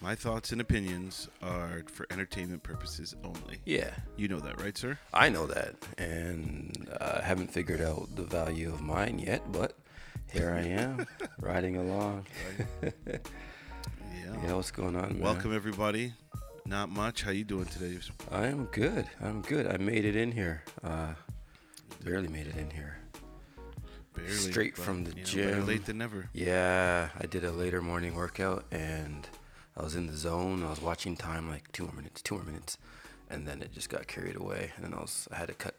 My thoughts and opinions are for entertainment purposes only. Yeah, You know that, right, sir? I know that, and I haven't figured out the value of mine yet, but here I am, riding along. Yeah. Yeah, what's going on? Man? Welcome everybody. Not much. How you doing today? I am good. I'm good. I made it in here. Uh, barely made it in here. Barely, Straight from the you know, better gym. late than never. Yeah, I did a later morning workout and I was in the zone. I was watching time like two more minutes, two more minutes, and then it just got carried away. And then I was I had to cut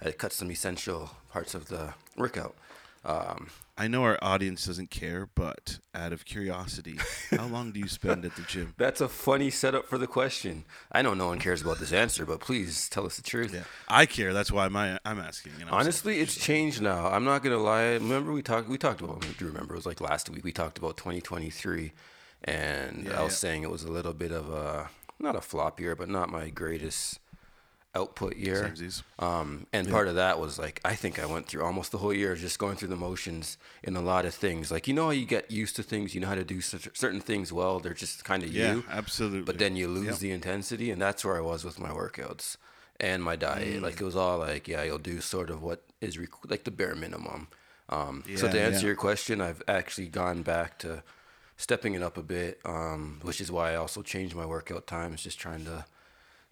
I had to cut some essential parts of the workout. Um, I know our audience doesn't care, but out of curiosity, how long do you spend at the gym? that's a funny setup for the question. I know no one cares about this answer, but please tell us the truth. Yeah, I care. That's why I'm I'm asking. You know, Honestly, it's changed now. I'm not gonna lie. Remember we talked we talked about do you remember it was like last week we talked about 2023 and Yeah, I was yeah. saying it was a little bit of a not a flop year, but not my greatest output year. Um, and part of that was like I think I went through almost the whole year just going through the motions in a lot of things. Like you know how you get used to things, you know how to do certain things well. They're just kind of Yeah, you. absolutely. But then you lose Yep. the intensity, and that's where I was with my workouts and my diet. Mm. Like it was all like, yeah, you'll do sort of what is requ- like the bare minimum. Um, so to answer yeah. your question, I've actually gone back to stepping it up a bit, um, which is why I also changed my workout times, just trying to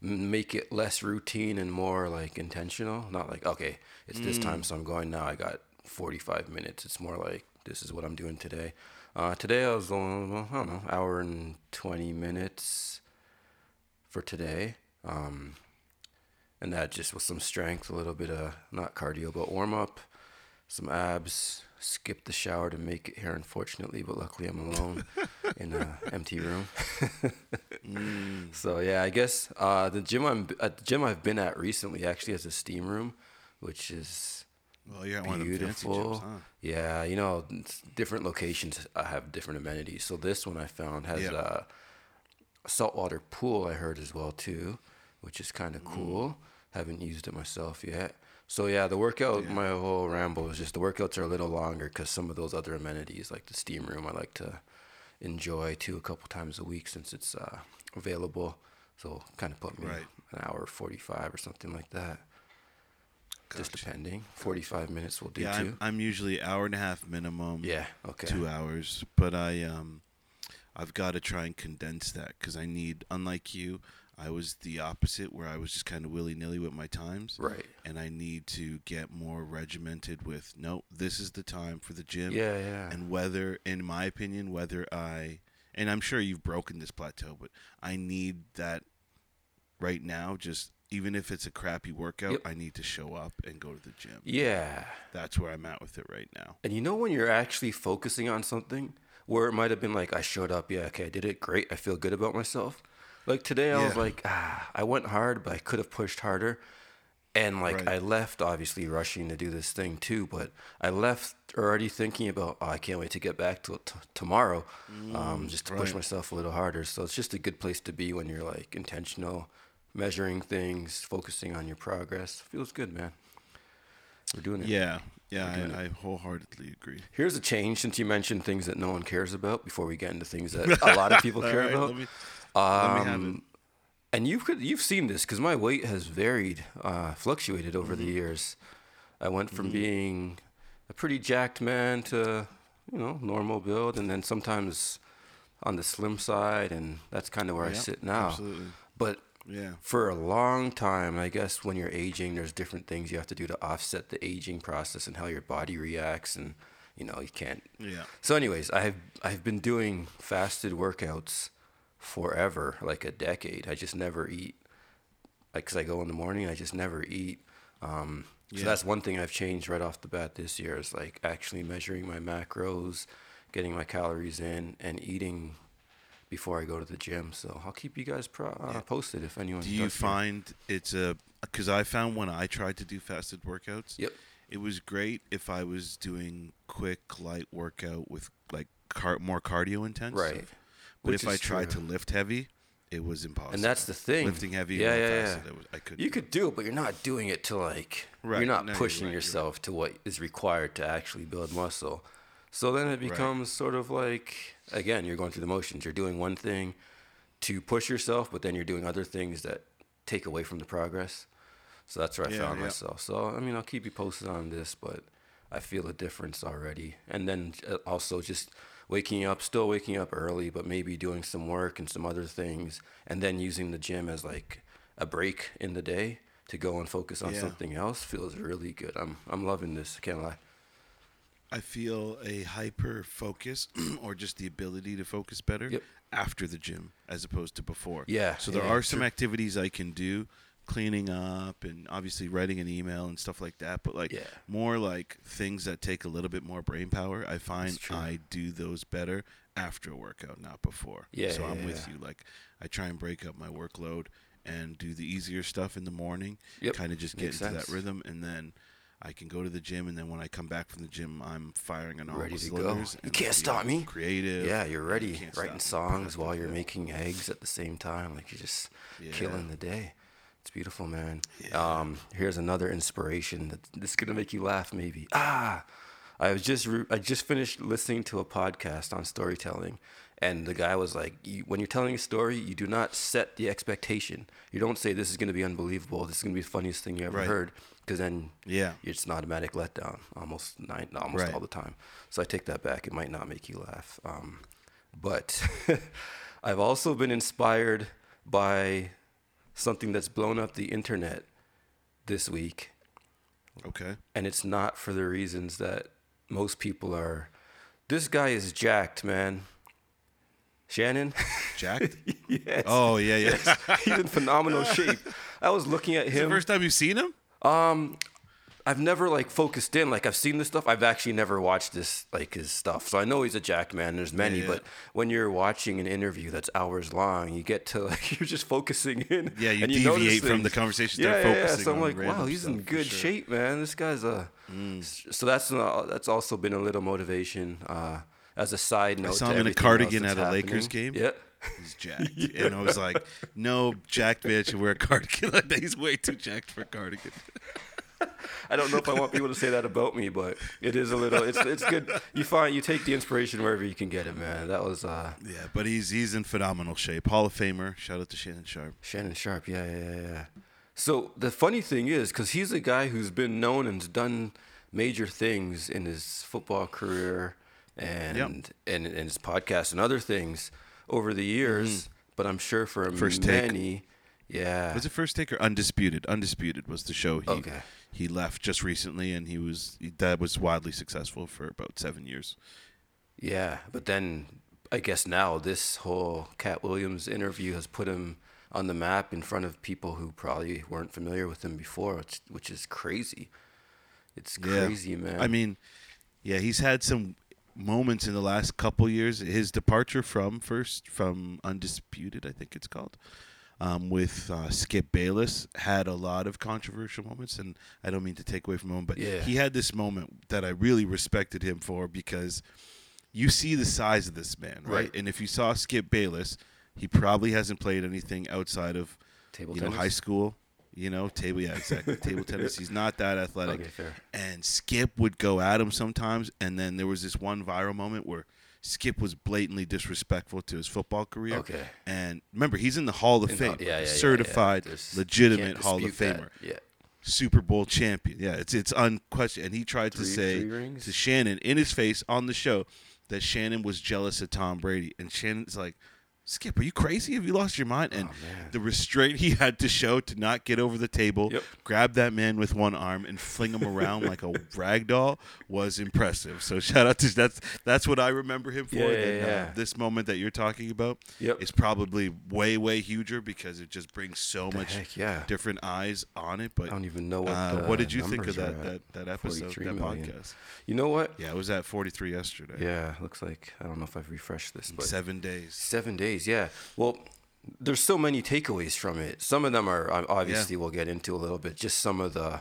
make it less routine and more like intentional. Not like okay, it's this Mm. time, so I'm going now. I got 45 minutes. It's more like this is what I'm doing today. Uh, today I was on well, I don't know hour and 20 minutes for today. Um, and that just was some strength, a little bit of not cardio, but warm up, some abs. Skipped the shower to make it here, unfortunately, but luckily I'm alone in an empty room. Mm. So yeah, I guess uh, the gym I'm at the gym I've been at recently actually has a steam room, which is Well, you're one of them fancy beautiful. gyms, huh? Yeah, you know, different locations uh, have different amenities. So this one I found has Yeah. a saltwater pool. I heard as well too, which is kind of Mm. cool. Haven't used it myself yet. So yeah, the workout, Yeah. my whole ramble is just the workouts are a little longer because some of those other amenities, like the steam room, I like to enjoy too a couple times a week since it's uh, available. So kind of put me Right. an hour forty five or something like that. Just depending. Forty five minutes will do Yeah, too. I'm, I'm usually hour and a half minimum. yeah. Okay. two hours but i um i've got to try and condense that because i need unlike you i was the opposite where i was just kind of willy-nilly with my times Right. and i need to get more regimented with no this is the time for the gym Yeah. Yeah. and whether in my opinion whether i and i'm sure you've broken this plateau but i need that right now just even if it's a crappy workout Yep. i need to show up and go to the gym yeah. that's where i'm at with it right now And you know when you're actually focusing on something where it might have been like I showed up, yeah, okay, I did it great. I feel good about myself. Like today I was like, ah, I went hard, but I could have pushed harder. And like Right. I left obviously rushing to do this thing too, but I left already thinking about, oh, I can't wait to get back to t- tomorrow, um, just to push myself a little harder. So it's just a good place to be when you're like intentional, measuring things, focusing on your progress. Feels good, man. We're doing it. Yeah, yeah, I, I wholeheartedly agree. Here's a change since you mentioned things that no one cares about before we get into things that a lot of people care right, about. Let me, Um, and you've you've seen this because my weight has varied, uh, fluctuated over Mm-hmm. the years. I went from being a pretty jacked man to you know normal build, and then sometimes on the slim side, and that's kind of where I sit now. Absolutely. But Yeah. for a long time, I guess when you're aging, there's different things you have to do to offset the aging process and how your body reacts, and you know you can't Yeah. so, anyways, I've I've been doing fasted workouts forever, like a decade. I just never eat, like, cause I go in the morning, I just never eat. Um, so that's one thing I've changed right off the bat this year is like actually measuring my macros, getting my calories in, and eating before I go to the gym. So I'll keep you guys pro- uh, Yeah. posted if anyone. Do you find it's a because I found when I tried to do fasted workouts, Yep. it was great if I was doing quick light workout with like car- more cardio intense. Right. But Which if I tried true. to lift heavy, it was impossible. And that's the thing. Lifting heavy, Yeah, yeah, yeah. I, was, I couldn't. You could do it, but you're not doing it to like Right. you're not No, pushing right, you're right. yourself to what is required to actually build muscle. So then it becomes sort of like again, you're going through the motions. You're doing one thing to push yourself, but then you're doing other things that take away from the progress. So that's where I Yeah, found yeah. myself. So I mean, I'll keep you posted on this, but I feel a difference already. And then uh, also just waking up, still waking up early, but maybe doing some work and some other things, and then using the gym as like a break in the day to go and focus on Yeah. something else feels really good. I'm I'm loving this. I can't lie. I feel a hyper focus or just the ability to focus better Yep. after the gym as opposed to before. Yeah, So there yeah, are some true. activities I can do, cleaning up and obviously writing an email and stuff like that. But like Yeah. more like things that take a little bit more brain power. I find I do those better after a workout, not before. Yeah, So yeah, I'm with you. Like I try and break up my workload and do the easier stuff in the morning. Yep, Kind of just get makes into that rhythm and then. I can go to the gym, and then when I come back from the gym, I'm firing on all Ready to go. cylinders. You can't stop me. Creative. Yeah, you're ready. Writing songs while you're Yeah. making eggs at the same time. Like you're just Yeah. killing the day. It's beautiful, man. Um, here's another inspiration that this is gonna make you laugh, maybe. Ah, I was just re- I just finished listening to a podcast on storytelling, and the guy was like, you, "When you're telling a story, you do not set the expectation. You don't say this is gonna be unbelievable. This is gonna be the funniest thing you ever Right. heard." Because then Yeah. it's an automatic letdown almost nine, almost Right. all the time. So I take that back. It might not make you laugh, um, but I've also been inspired by something that's blown up the internet this week, Okay. and it's not for the reasons that most people are. This guy is jacked, man. Shannon. Jacked? yes. oh yeah, yeah. He's in phenomenal shape. I was looking at him. the him. first time you've seen him? Um, I've never like focused in. Like I've seen this stuff. I've actually never watched this like his stuff. So I know he's a jacked man. There's many, Yeah. but when you're watching an interview that's hours long, you get to like you're just focusing in. Yeah, you and notice deviate from the conversation. Yeah, yeah, yeah. So I'm like, wow, he's in good sure. Mm. shape, man. This guy's a. So that's uh, that's also been a little motivation. Uh, as a side note, I saw him in a cardigan at a Lakers game. Yeah. He's jacked, and I was like, "No, jacked bitch, wear a cardigan like that. He's way too jacked for a cardigan." I don't know if I want people to say that about me, but it is a little. It's it's good. You find you take the inspiration wherever you can get it, man. That was uh, Yeah, but he's he's in phenomenal shape. Hall of Famer. Shout out to Shannon Sharpe. Shannon Sharpe. Yeah, yeah, yeah. So the funny thing is, because he's a guy who's been known and's done major things in his football career and Yep. and, and his podcast and other things over the years. But I'm sure for Mm-hmm. First Take. many, yeah, Was it First Take or Undisputed? Undisputed was the show he Okay. He left just recently, and he was that was wildly successful for about seven years. Yeah, but then I guess now this whole Katt Williams interview has put him on the map in front of people who probably weren't familiar with him before, which, which is crazy. It's Yeah. crazy, man. I mean, yeah, he's had some moments in the last couple years. His departure from first from Undisputed, I think it's called, um, with uh, Skip Bayless had a lot of controversial moments, and I don't mean to take away from him, but Yeah. he had this moment that I really respected him for because you see the size of this man, right? Right. And if you saw Skip Bayless, he probably hasn't played anything outside of Table you know high school. You know, table, yeah, exactly. table tennis. He's not that athletic Okay, and Skip would go at him sometimes. And then there was this one viral moment where Skip was blatantly disrespectful to his football career. Okay. And remember, he's in the Hall of In Fame, yeah, yeah, certified, yeah. Legitimate Hall of Famer, that. Yeah. Super Bowl champion. Yeah, it's it's unquestioned. And he tried to say to Shannon in his face on the show that Shannon was jealous of Tom Brady, and Shannon's like. Skip, are you crazy? Have you lost your mind? And Oh, the restraint he had to show to not get over the table, Yep. grab that man with one arm and fling him around like a rag doll was impressive. So shout out to that's that's what I remember him for. Yeah, yeah, and, uh, this moment that you're talking about Yep. is probably way way huger because it just brings so The much heck, yeah. different eyes on it. But I don't even know what. uh, what did you think of that that, that episode that million. podcast? You know what? Yeah, it was at 43 yesterday. Yeah, looks like I don't know if I've refreshed this, but seven days. Seven days, yeah. Well, there's so many takeaways from it. Some of them are obviously we'll get into a little bit. Just some of the,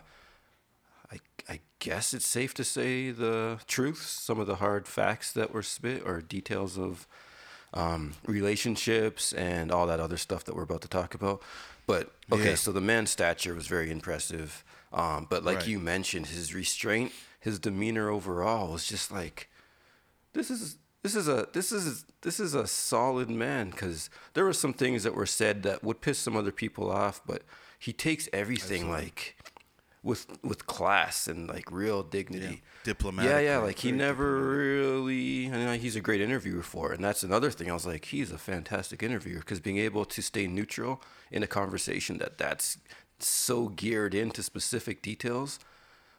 I, I guess it's safe to say the truths, some of the hard facts that were spit or details of um, relationships and all that other stuff that we're about to talk about. But okay, Yeah. so the man's stature was very impressive. Um, but like Right. you mentioned, his restraint, his demeanor overall was just like this is this is a this is this is a solid man because there were some things that were said that would piss some other people off, but he takes everything like with with class and like real dignity. Diplomatic. Yeah, yeah. Like he never really. I know he's a great interviewer for it, and that's another thing. I was like, he's a fantastic interviewer because being able to stay neutral in a conversation that that's so geared into specific details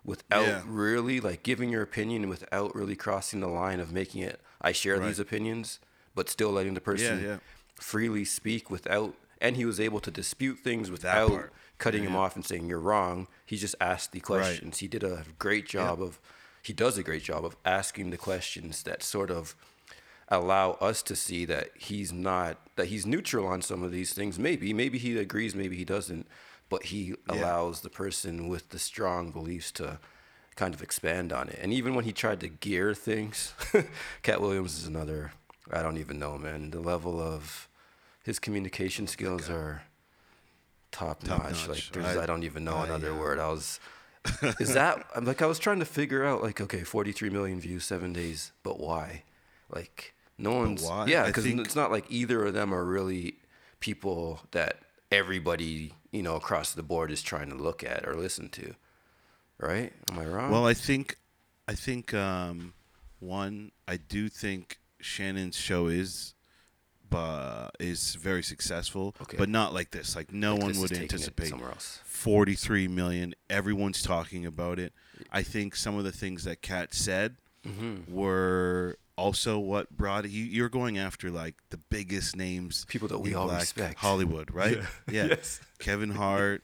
without Yeah. really like giving your opinion without really crossing the line of making it I share Right. these opinions but still letting the person yeah. freely speak without and he was able to dispute things without cutting him off and saying you're wrong. He just asked the questions. He did a great job of he does a great job of asking the questions that sort of allow us to see that he's not that he's neutral on some of these things. Maybe maybe he agrees maybe he doesn't but he allows the person with the strong beliefs to kind of expand on it. And even when he tried to gear things katt williams is another i don't even know man. The level of his communication skills are top, notch. notch. like there's, I- I, don't even know I, another uh, word. I was is that I'm like I was trying to figure out like okay 43 million views seven days but why? Like no one's why? yeah because it's not like either of them are really people that everybody you know across the board is trying to look at or listen to right am I wrong Well, I think, I think um, one, I do think Shannon's show is, uh, is very successful, Okay. but not like this. Like no Like, one would anticipate somewhere else 43 million. Everyone's talking about it. I think some of the things that Katt said Mm-hmm. were also what brought. You, you're going after like the biggest names, People that we all respect. Hollywood, right? Yeah. Yes. Kevin Hart,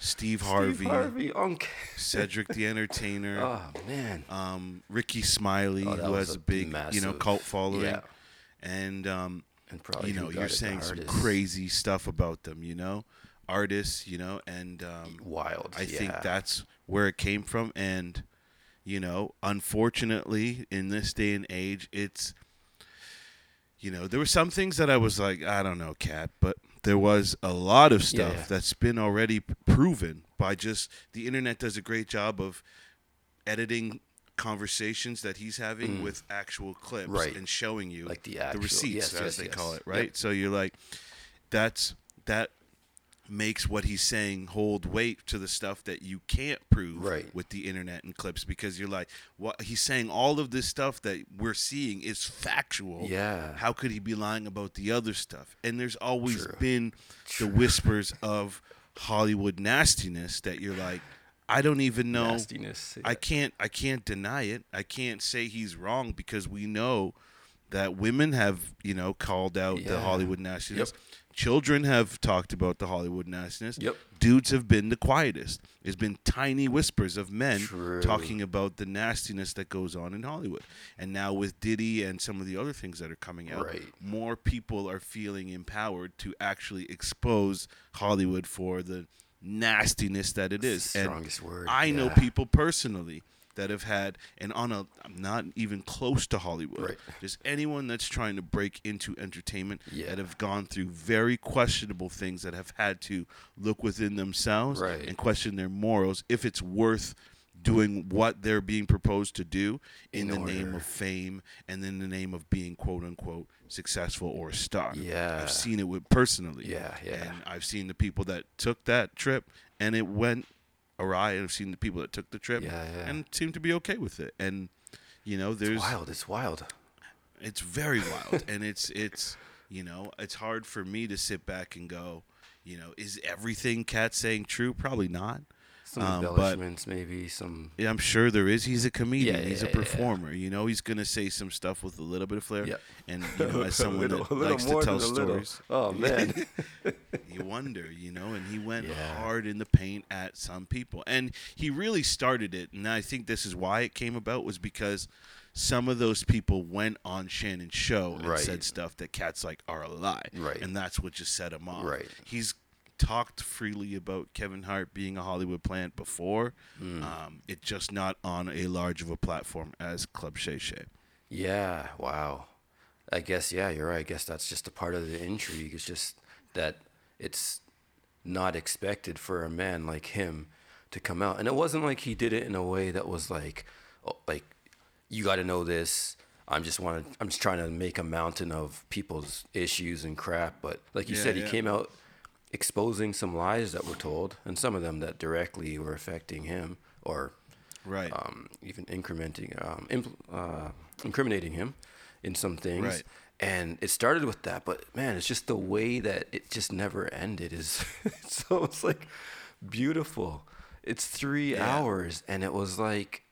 Steve Harvey, Steve Harvey. Unc Cedric the Entertainer, oh man. Um, Rickey Smiley, Oh, who has a big, you know, cult following, yeah. and um, and probably you know, you're saying some crazy stuff about them, you know, artists, you know, and um, wild I think that's where it came from, and you know, unfortunately, in this day and age, it's you know, there were some things that I was like, I don't know, Katt, but there was a lot of stuff yeah. that's been already proven by just the internet does a great job of editing conversations that he's having with actual clips Mm. Right. and showing you Like the actual- receipts yes, as yes, they yes. call it Yep. right so you're like that's that makes what he's saying hold weight to the stuff that you can't prove Right. with the internet and clips because you're like what he's saying all of this stuff that we're seeing is factual Yeah. how could he be lying about the other stuff and there's always True. been the whispers of hollywood nastiness that you're like i don't even know nastiness I can't I can't deny it. I can't say he's wrong because we know that women have, you know, called out the Hollywood nastiness. Yep. Children have talked about the Hollywood nastiness. Yep. Dudes have been the quietest. There's been tiny whispers of men True. talking about the nastiness that goes on in Hollywood. And now with Diddy and some of the other things that are coming out, Right. more people are feeling empowered to actually expose Hollywood for the nastiness that it is. And strongest word, I know people personally that have had, and on a, I'm not even close to Hollywood. Right. Just anyone that's trying to break into entertainment Yeah. that have gone through very questionable things that have had to look within themselves Right. and question their morals if it's worth doing what they're being proposed to do in, In the name of fame and in the name of being quote unquote successful or a star. Yeah. I've seen it with personally. Yeah, yeah. And I've seen the people that took that trip and it went awry. And I've seen the people that took the trip Yeah, yeah. and seem to be okay with it. And you know, there's It's wild. It's wild. it's very wild and it's it's you know it's hard for me to sit back and go you know is everything Katt saying true probably not Some Um, but- maybe some. Yeah, I'm sure there is. He's a comedian. Yeah, He's a yeah, yeah. performer. You know, he's gonna say some stuff with a little bit of flair. Yeah. And you know, as someone little- that likes to tell stories, Oh man. you wonder, you know, and he went Yeah. hard in the paint at some people. And he really started it, and I think this is why it came about was because some of those people went on Shannon's show and Right. said stuff that Katt's like are a lie. Right. And that's what just set him off. Right. He's talked freely about Kevin Hart being a Hollywood plant before. Hmm. Um, it's just not on a large of a platform as Club Shay Shay. Yeah, wow. I guess yeah, you're right. I guess that's just a part of the intrigue. It's just that it's not expected for a man like him to come out. And it wasn't like he did it in a way that was like oh, like you got to know this. I'm just want I'm just trying to make a mountain of people's issues and crap. But like you Yeah, said, yeah. he came out exposing some lies that were told, and some of them that directly were affecting him or Right. um, even incrementing, um, impl- uh, incriminating him in some things. Right. And it started with that, but man, it's just the way that it just never ended. Is so it's like beautiful. It's three Yeah. hours, and it was like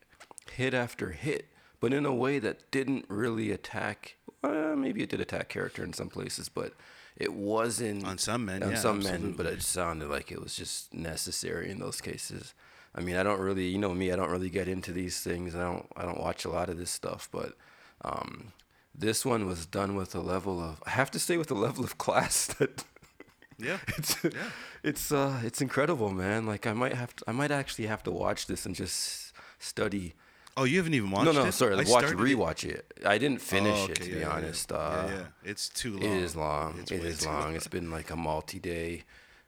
hit after hit, but in a way that didn't really attack. Uh, maybe it did attack character in some places, but it wasn't On some men, On yeah, some men, but it sounded like it was just necessary in those cases. I mean, I don't really, you know me, I don't really get into these things. I don't, I don't watch a lot of this stuff, but um, this one was done with a level of, I have to say, with a level of class that yeah. it's, Yeah. it's, uh, it's incredible, man. Like I might have to, I might actually have to watch this and just study. Oh, you haven't even watched it. no, it? no, sorry, I watch, started it- rewatch it. I didn't finish Oh, it to yeah, be yeah, yeah. honest. Yeah, Uh, yeah. It's too long. it is long. It's It is too long. It's been like a multi-day,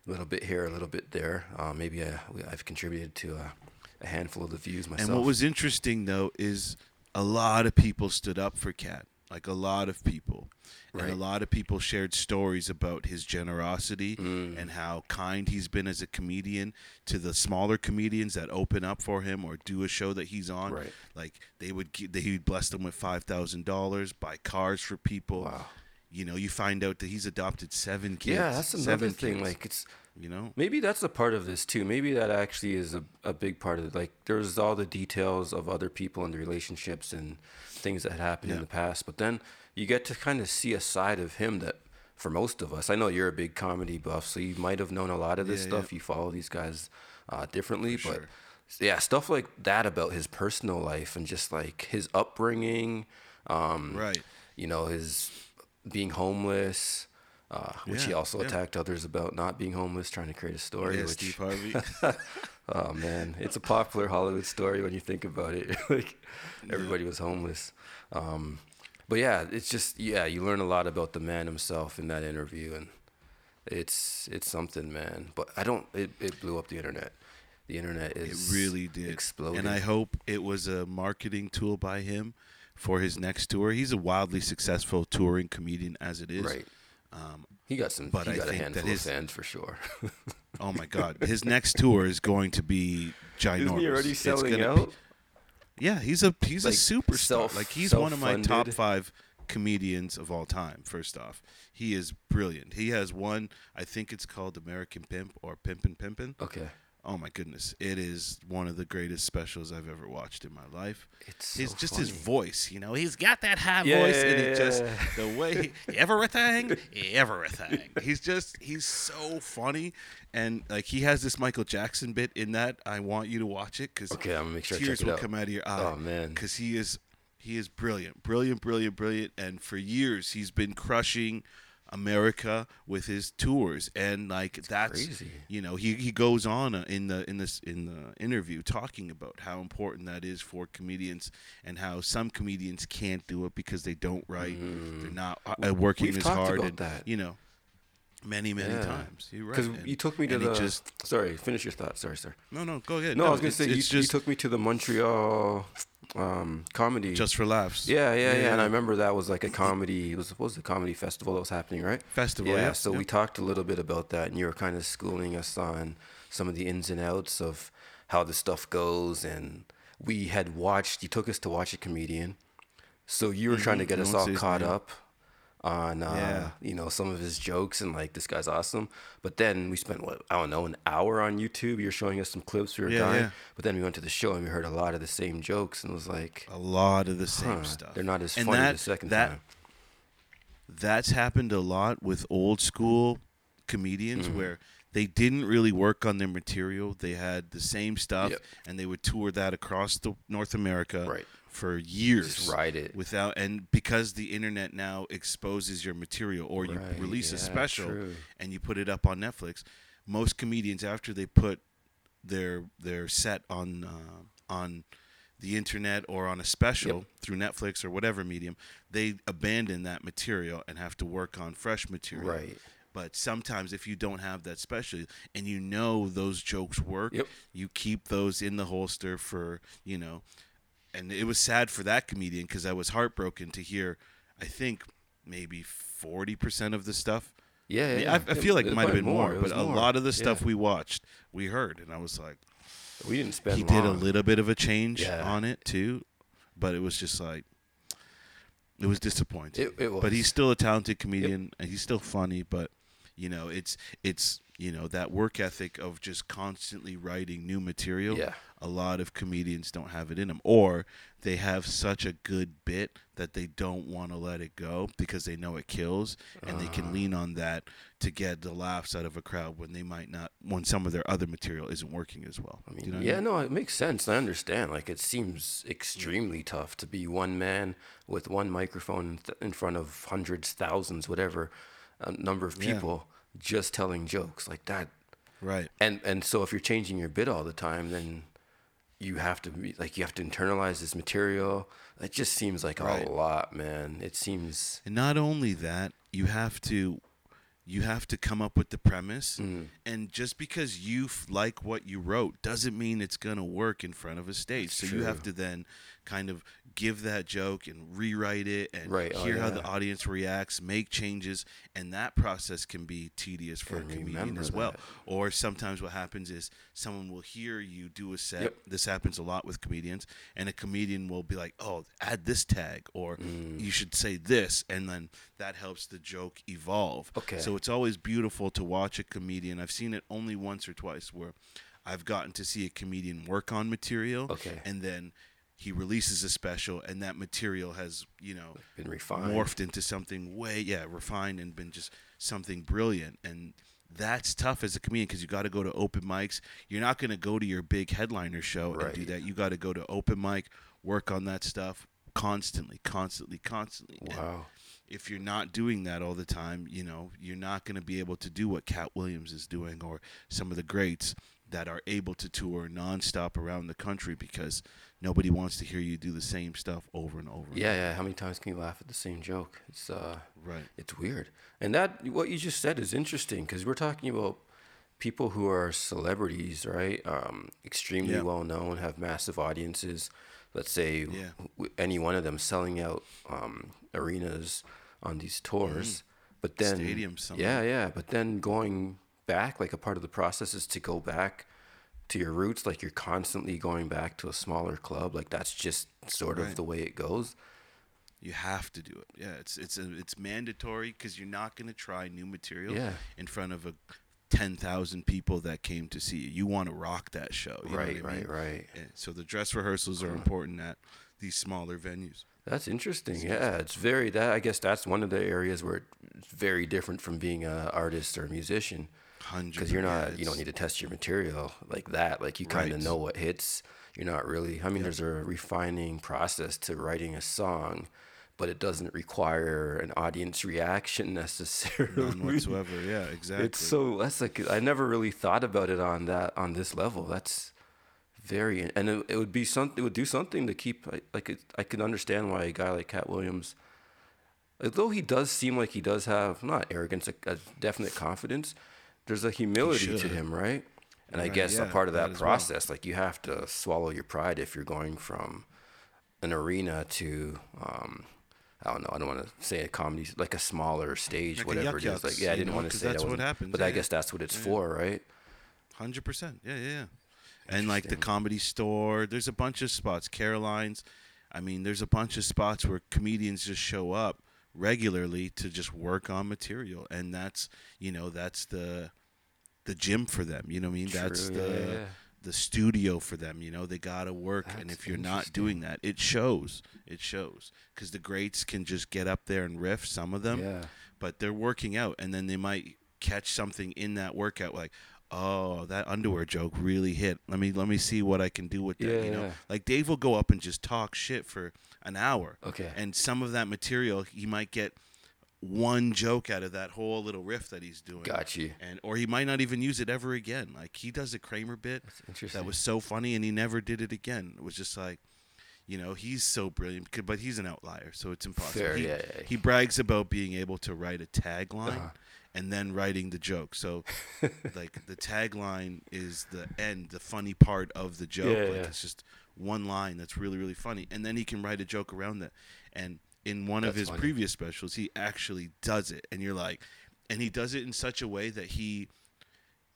a little bit here, a little bit there. Uh, maybe I, I've contributed to a, a handful of the views myself. And what was interesting though is a lot of people stood up for Katt, like a lot of people, and a lot of people shared stories about his generosity Mm. and how kind he's been as a comedian to the smaller comedians that open up for him or do a show that he's on. Right. Like they would, they, he would bless them with five thousand dollars, buy cars for people. Wow. You know, you find out that he's adopted seven kids. yeah, that's another seven thing. kids, Like it's you know, maybe that's a part of this too. Maybe that actually is a, a big part of it. Like there's all the details of other people and the relationships and things that had happened in the past, but then you get to kind of see a side of him that for most of us, I know you're a big comedy buff, so you might have known a lot of this Yeah, stuff. You follow these guys uh, differently, For but sure. yeah, stuff like that about his personal life and just like his upbringing, um, right? you know, his being homeless, uh, which he also yeah. attacked others about not being homeless, trying to create a story. Yeah, which, Steve Harvey. oh man, it's a popular Hollywood story when you think about it. like everybody was homeless. Um, but yeah, it's just yeah, you learn a lot about the man himself in that interview, and it's it's something, man. But I don't. It, it blew up the internet. The internet It is really did. exploding. And I hope it was a marketing tool by him for his next tour. He's a wildly successful touring comedian as it is. right. Um, He got some. But he I got a think that handful his- of fans for sure. oh my God, his next tour is going to be ginormous. Isn't he already It's selling gonna be- out? yeah, he's a he's Like, a superstar. self- like he's one of my top five comedians of all time. First off, he is brilliant. He has one. I think it's called American Pimp or Pimpin' Pimpin'. Okay. Oh my goodness, it is one of the greatest specials I've ever watched in my life. It's his so just his voice, you know, he's got that high Yeah, voice, and it just the way he, everything, everything. He's just he's so funny, and like he has this Michael Jackson bit in that. I want you to watch it because Okay, I'm gonna make sure tears will out. come out of your eye. Oh, man. because he is he is brilliant, brilliant, brilliant, brilliant, and for years he's been crushing. America with his tours and like that's crazy. you know he, he goes on in the in this in the interview talking about how important that is for comedians and how some comedians can't do it because they don't write they're not uh, working Mm. We've as hard about and that. you know many many Yeah. times you're right Because you took me to the. just sorry, finish your thought. Sorry, sir. no no go ahead No, I was gonna it's- say you, it's you just took me to the Montreal um, comedy. just for laughs yeah, yeah, yeah, And I remember that was like a comedy. It was what was the comedy festival that was happening, right? festival yeah. yeah, So yeah. we talked a little bit about that, and you were kind of schooling us on some of the ins and outs of how the stuff goes, and we had watched. You took us to watch a comedian, so you were trying to get us all caught up on uh, Yeah. you know some of his jokes and like this guy's awesome. But then we spent what I don't know an hour on YouTube. You're showing us some clips. We were Yeah, dying. yeah. But then we went to the show and we heard a lot of the same jokes and it was like, a lot of the same huh, stuff they're not as And funny that- the second that, time. that's happened a lot with old school comedians Mhm. where they didn't really work on their material. They had the same stuff Yep. and they would tour that across the North America Right. For years. Just ride it. Without and because the internet now exposes your material or you Right, release a special true. and you put it up on Netflix, most comedians after they put their their set on uh, on the internet or on a special Yep. through Netflix or whatever medium, they abandon that material and have to work on fresh material. Right. But sometimes if you don't have that special and you know those jokes work, Yep. you keep those in the holster for, you know, and it was sad for that comedian because I was heartbroken to hear. I think maybe forty percent of the stuff. Yeah, yeah. I, I feel like it might have been more, It but was a lot of the stuff Yeah. we watched, we heard, and I was like, we didn't spend. he did a little bit of a change Yeah. on it too, but it was just like it was disappointing. It, it was. But he's still a talented comedian and he's still funny, but you know, it's it's you know, that work ethic of just constantly writing new material. Yeah. A lot of comedians don't have it in them or they have such a good bit that they don't want to let it go because they know it kills and they Ah. can lean on that to get the laughs out of a crowd when they might not when some of their other material isn't working as well. I mean, you know yeah, mean? no, it makes sense. I understand. Like, it seems extremely tough to be one man with one microphone in front of hundreds, thousands, whatever uh, number of Yeah. Just telling jokes like that. Right. And and so if you're changing your bit all the time, then you have to be like you have to internalize this material. It just seems like Right. a lot, man. It seems And not only that, you have to you have to come up with the premise Mm. and just because you f- like what you wrote doesn't mean it's going to work in front of a stage. so you have to then kind of give that joke and rewrite it and Right, oh, hear how the audience reacts, make changes, and that process can be tedious for And a comedian as well. that. Or sometimes what happens is someone will hear you do a set. Yep. This happens a lot with comedians, and a comedian will be like, "Oh, add this tag," or Mm. "You should say this," and then that helps the joke evolve. Okay. So it's always beautiful to watch a comedian. I've seen it only once or twice where I've gotten to see a comedian work on material, Okay. and then he releases a special, and that material has you know been refined. morphed into something way yeah refined and been just something brilliant. And that's tough as a comedian because you got to go to open mics. You're not going to go to your big headliner show and do that. You got to go to open mic work on that stuff constantly constantly constantly. And Wow. if you're not doing that all the time you know you're not going to be able to do what katt williams is doing or some of the greats that are able to tour nonstop around the country because nobody wants to hear you do the same stuff over and over Yeah, yeah. How many times can you laugh at the same joke? It's uh, Right. It's weird. And that what you just said is interesting because we're talking about people who are celebrities, right? Um, extremely Yeah. well known, have massive audiences. Let's say Yeah. w- any one of them selling out um, arenas on these tours, but then Stadiums, yeah, yeah. But then going back, like a part of the process is to go back to your roots. Like you're constantly going back to a smaller club. Like that's just sort of the way it goes. You have to do it. Yeah, it's it's a, it's mandatory because you're not going to try new material Yeah. in front of a ten thousand people that came to see you. You want to rock that show. You know right, what I mean? right, right. Yeah, so the dress rehearsals are important at these smaller venues. That's interesting. Yeah, it's very that. I guess that's one of the areas where it's very different from being an artist or a musician. Because you're not. you don't need to test your material like that. Like you kind of Right. know what hits. You're not really. I mean, there's a refining process to writing a song, but it doesn't require an audience reaction necessarily. none whatsoever. Yeah, exactly. It's so that's like I never really thought about it on that on this level. That's very and it, it would be something. It would do something to keep like- it, I could understand why a guy like Katt Williams, although he does seem like he does have not arrogance, a, a definite confidence. There's a humility to him, right? And I Right, guess a part of that that as well. process, like you have to swallow your pride if you're going from an arena to um, I don't know. I don't want to say a comedy like a smaller stage, Like whatever it is. Like yeah, I didn't know, want to say that's that what happens, but I guess that's what it's Yeah. for, right? Hundred percent. Yeah, yeah, yeah. And like the comedy store, there's a bunch of spots. Caroline's. I mean, there's a bunch of spots where comedians just show up regularly to just work on material, and that's you know that's the the gym for them. You know what I mean? That's the yeah, the studio for them. You know, they gotta work, and if you're not doing that, it shows. It shows because the greats can just get up there and riff. Some of them, Yeah. but they're working out and then they might catch something in that workout like oh that underwear joke really hit let me let me see what i can do with that Yeah, you know like dave will go up and just talk shit for an hour Okay. and some of that material he might get one joke out of that whole little riff that he's doing. Got you. and or he might not even use it ever again. Like he does a kramer bit that was so funny and he never did it again. It was just like you know he's so brilliant but he's an outlier so it's impossible. Fair, he, yeah, yeah. he brags about being able to write a tagline Uh-huh. and then writing the joke. So like the tagline is the end the funny part of the joke. Yeah, like it's just one line that's really really funny, and then he can write a joke around that. And in one of his funny. previous specials, he actually does it, and you're like, and he does it in such a way that he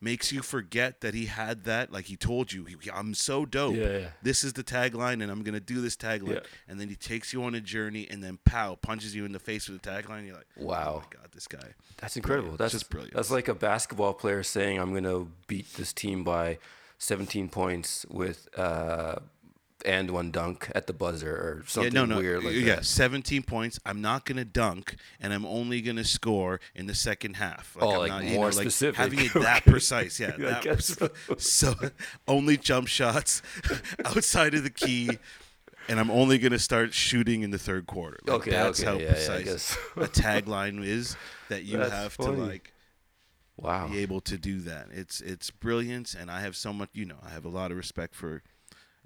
makes you forget that he had that. Like he told you, he, I'm so dope. Yeah, yeah. This is the tagline, and I'm gonna do this tagline. Yeah. And then he takes you on a journey, and then pow, punches you in the face with the tagline. You're like, Oh Wow. my god, this guy. That's incredible. Brilliant. That's Just brilliant. That's like a basketball player saying, "I'm going to beat this team by 17 points with uh, and one dunk at the buzzer or something yeah, no, no, weird like yeah, that." 17 points. I'm not gonna dunk, and I'm only gonna score in the second half. Oh, I'm like not, more specific. having it that precise. Yeah, that guess precise. so only jump shots outside of the key. And I'm only gonna start shooting in the third quarter. Like, Okay, that's okay, how yeah, yeah, precise guess. a tagline is that you That's have funny. to like Wow. be able to do that. It's it's brilliant, and I have so much. You know, I have a lot of respect for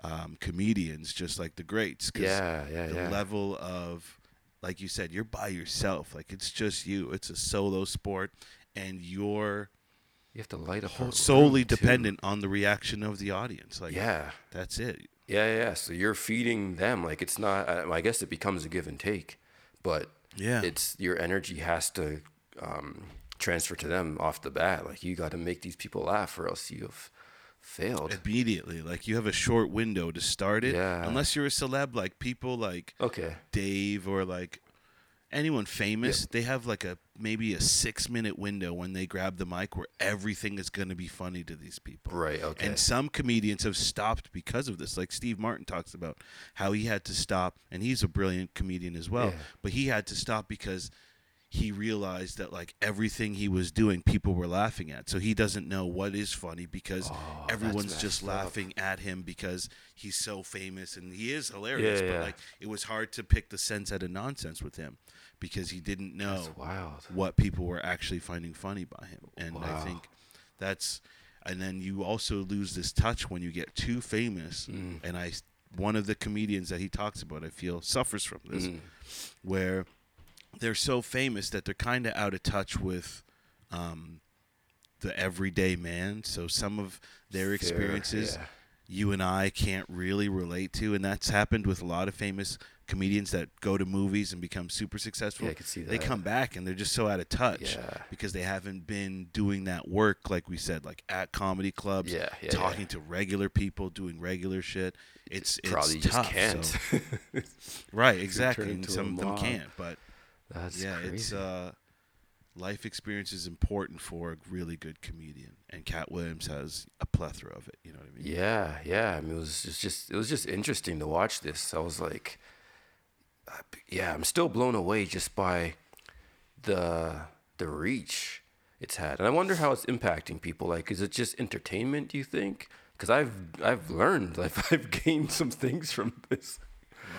um, comedians, just like the greats. Yeah, yeah, the yeah. level of, like you said, you're by yourself. Like it's just you. It's a solo sport, and you're You have to light up a whole- solely room, too. dependent on the reaction of the audience. Like Yeah. that's it. Yeah, yeah. So you're feeding them. Like it's not. I I guess it becomes a give and take, but Yeah. it's your energy has to um, transfer to them off the bat. Like you got to make these people laugh, or else you've failed. Immediately, like you have a short window to start it. Yeah. Unless you're a celeb, like people like Okay. Dave or like anyone famous, they have like a maybe a six minute window when they grab the mic where everything is going to be funny to these people. Right. Okay. And some comedians have stopped because of this. Like Steve Martin talks about how he had to stop, and he's a brilliant comedian as well. Yeah. But he had to stop because he realized that like everything he was doing, people were laughing at. So he doesn't know what is funny because Oh, everyone's just messed up. laughing at him because he's so famous and he is hilarious. Yeah, but yeah. like it was hard to pick the sense out of nonsense with him because he didn't know what people were actually finding funny by him. And I think that's and then you also lose this touch when you get too famous. Mm. And I one of the comedians that he talks about, I feel suffers from this, Mm. where they're so famous that they're kind of out of touch with um, the everyday man. So some of their experiences yeah. you and I can't really relate to, and that's happened with a lot of famous comedians that go to movies and become super successful. Yeah, I could see They come back and they're just so out of touch Yeah. because they haven't been doing that work, like we said, like at comedy clubs, Yeah, yeah, talking to regular people, doing regular shit. It's Probably it's just tough, can't. so- right, exactly. And some of them can't, but That's yeah, crazy. it's uh, life experience is important for a really good comedian, and Katt Williams has a plethora of it. You know what I mean? Yeah, yeah. I mean, it was just, it was just interesting to watch this. I was like, yeah, I'm still blown away just by the the reach it's had, and I wonder how it's impacting people. Like, is it just entertainment? Do you think? Because I've I've learned, like, I've gained some things from this.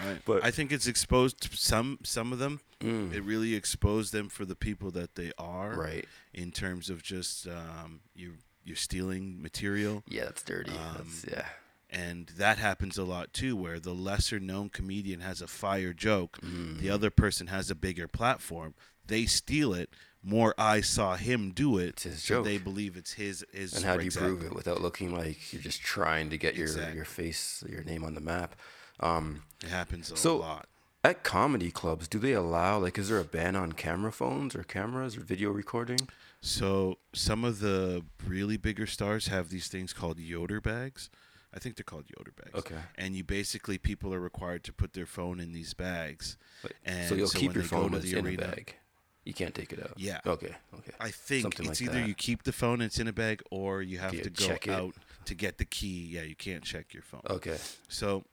Right. But- I think it's exposed some some of them. Mm. It really exposed them for the people that they are. Right. In terms of just um, you you're stealing material. Yeah, that's dirty. Um, that's, yeah. And that happens a lot too, where the lesser known comedian has a fire joke, Mm. the other person has a bigger platform. They steal it. More eyes saw him do it, It's his so joke. they believe it's his. his And how do you exactly. prove it without looking like you're just trying to get your Exactly. your face, your name on the map? Um, It happens a So- lot. At comedy clubs, do they allow like is there a ban on camera phones or cameras or video recording? So some of the really bigger stars have these things called Yondr bags. I think they're called Yondr bags. Okay. And you basically people are required to put their phone in these bags. And so you'll so keep your phone it's the in arena- a bag. You can't take it out. Yeah. Okay. Okay. I think Something it's like either that. you keep the phone and it's in a bag or you have Yeah, to go out to get the key. Yeah, you can't check your phone. Okay. So